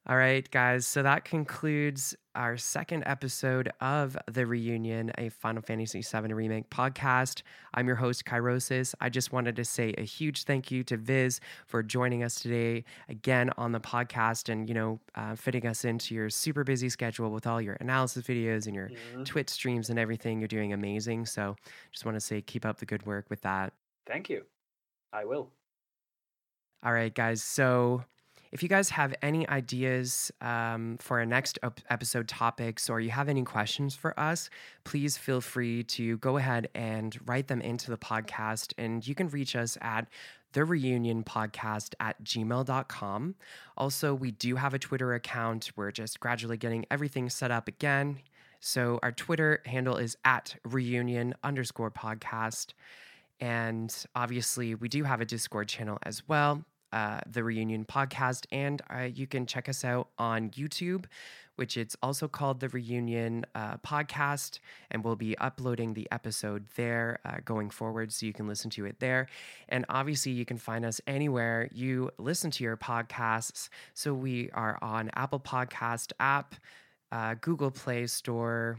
All right, guys. So that concludes our second episode of The Reunion, a Final Fantasy VII Remake podcast. I'm your host, Kyrosis. I just wanted to say a huge thank you to Vyzz for joining us today again on the podcast and, you know, uh, fitting us into your super busy schedule with all your analysis videos and your Mhm. Twitch streams and everything. You're doing amazing. So just want to say keep up the good work with that. thank you i will All right, guys. So if you guys have any ideas um, for our next ep- episode topics or you have any questions for us, please feel free to go ahead and write them into the podcast. And you can reach us at the reunion podcast at gmail.com. Also, we do have a Twitter account. We're just gradually getting everything set up again. So our Twitter handle is at reunion underscore podcast. And obviously, we do have a Discord channel as well, uh, the Reunion Podcast. And uh, you can check us out on YouTube, which it's also called the Reunion uh, Podcast. And we'll be uploading the episode there uh, going forward so you can listen to it there. And obviously, you can find us anywhere you listen to your podcasts. So we are on Apple Podcast app, uh, Google Play Store,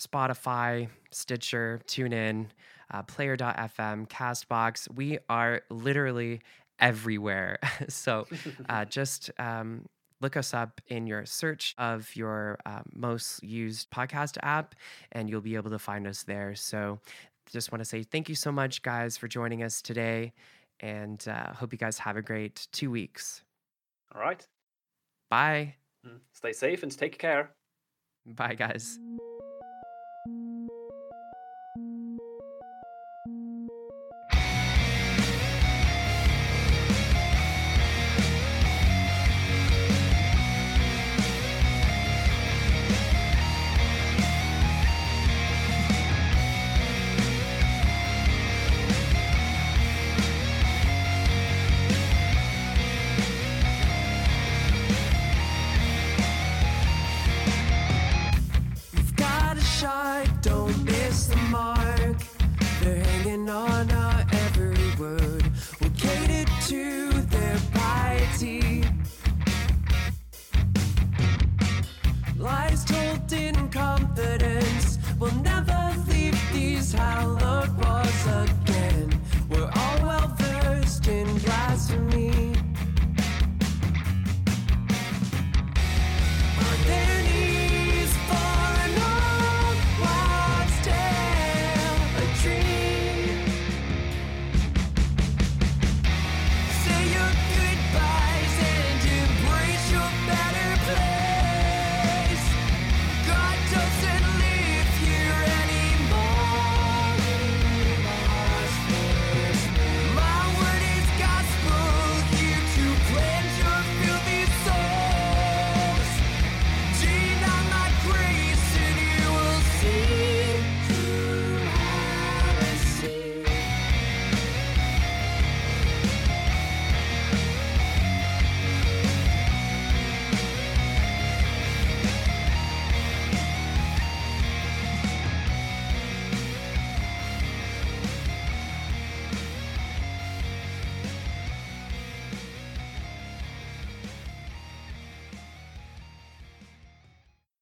Spotify, Stitcher, TuneIn, uh, Player.fm, Castbox. We are literally everywhere. <laughs> so <laughs> uh, just um, look us up in your search of your uh, most used podcast app, and you'll be able to find us there. So, just want to say thank you so much, guys, for joining us today, and uh, hope you guys have a great two weeks. All right. Bye. Mm, stay safe and take care. Bye, guys.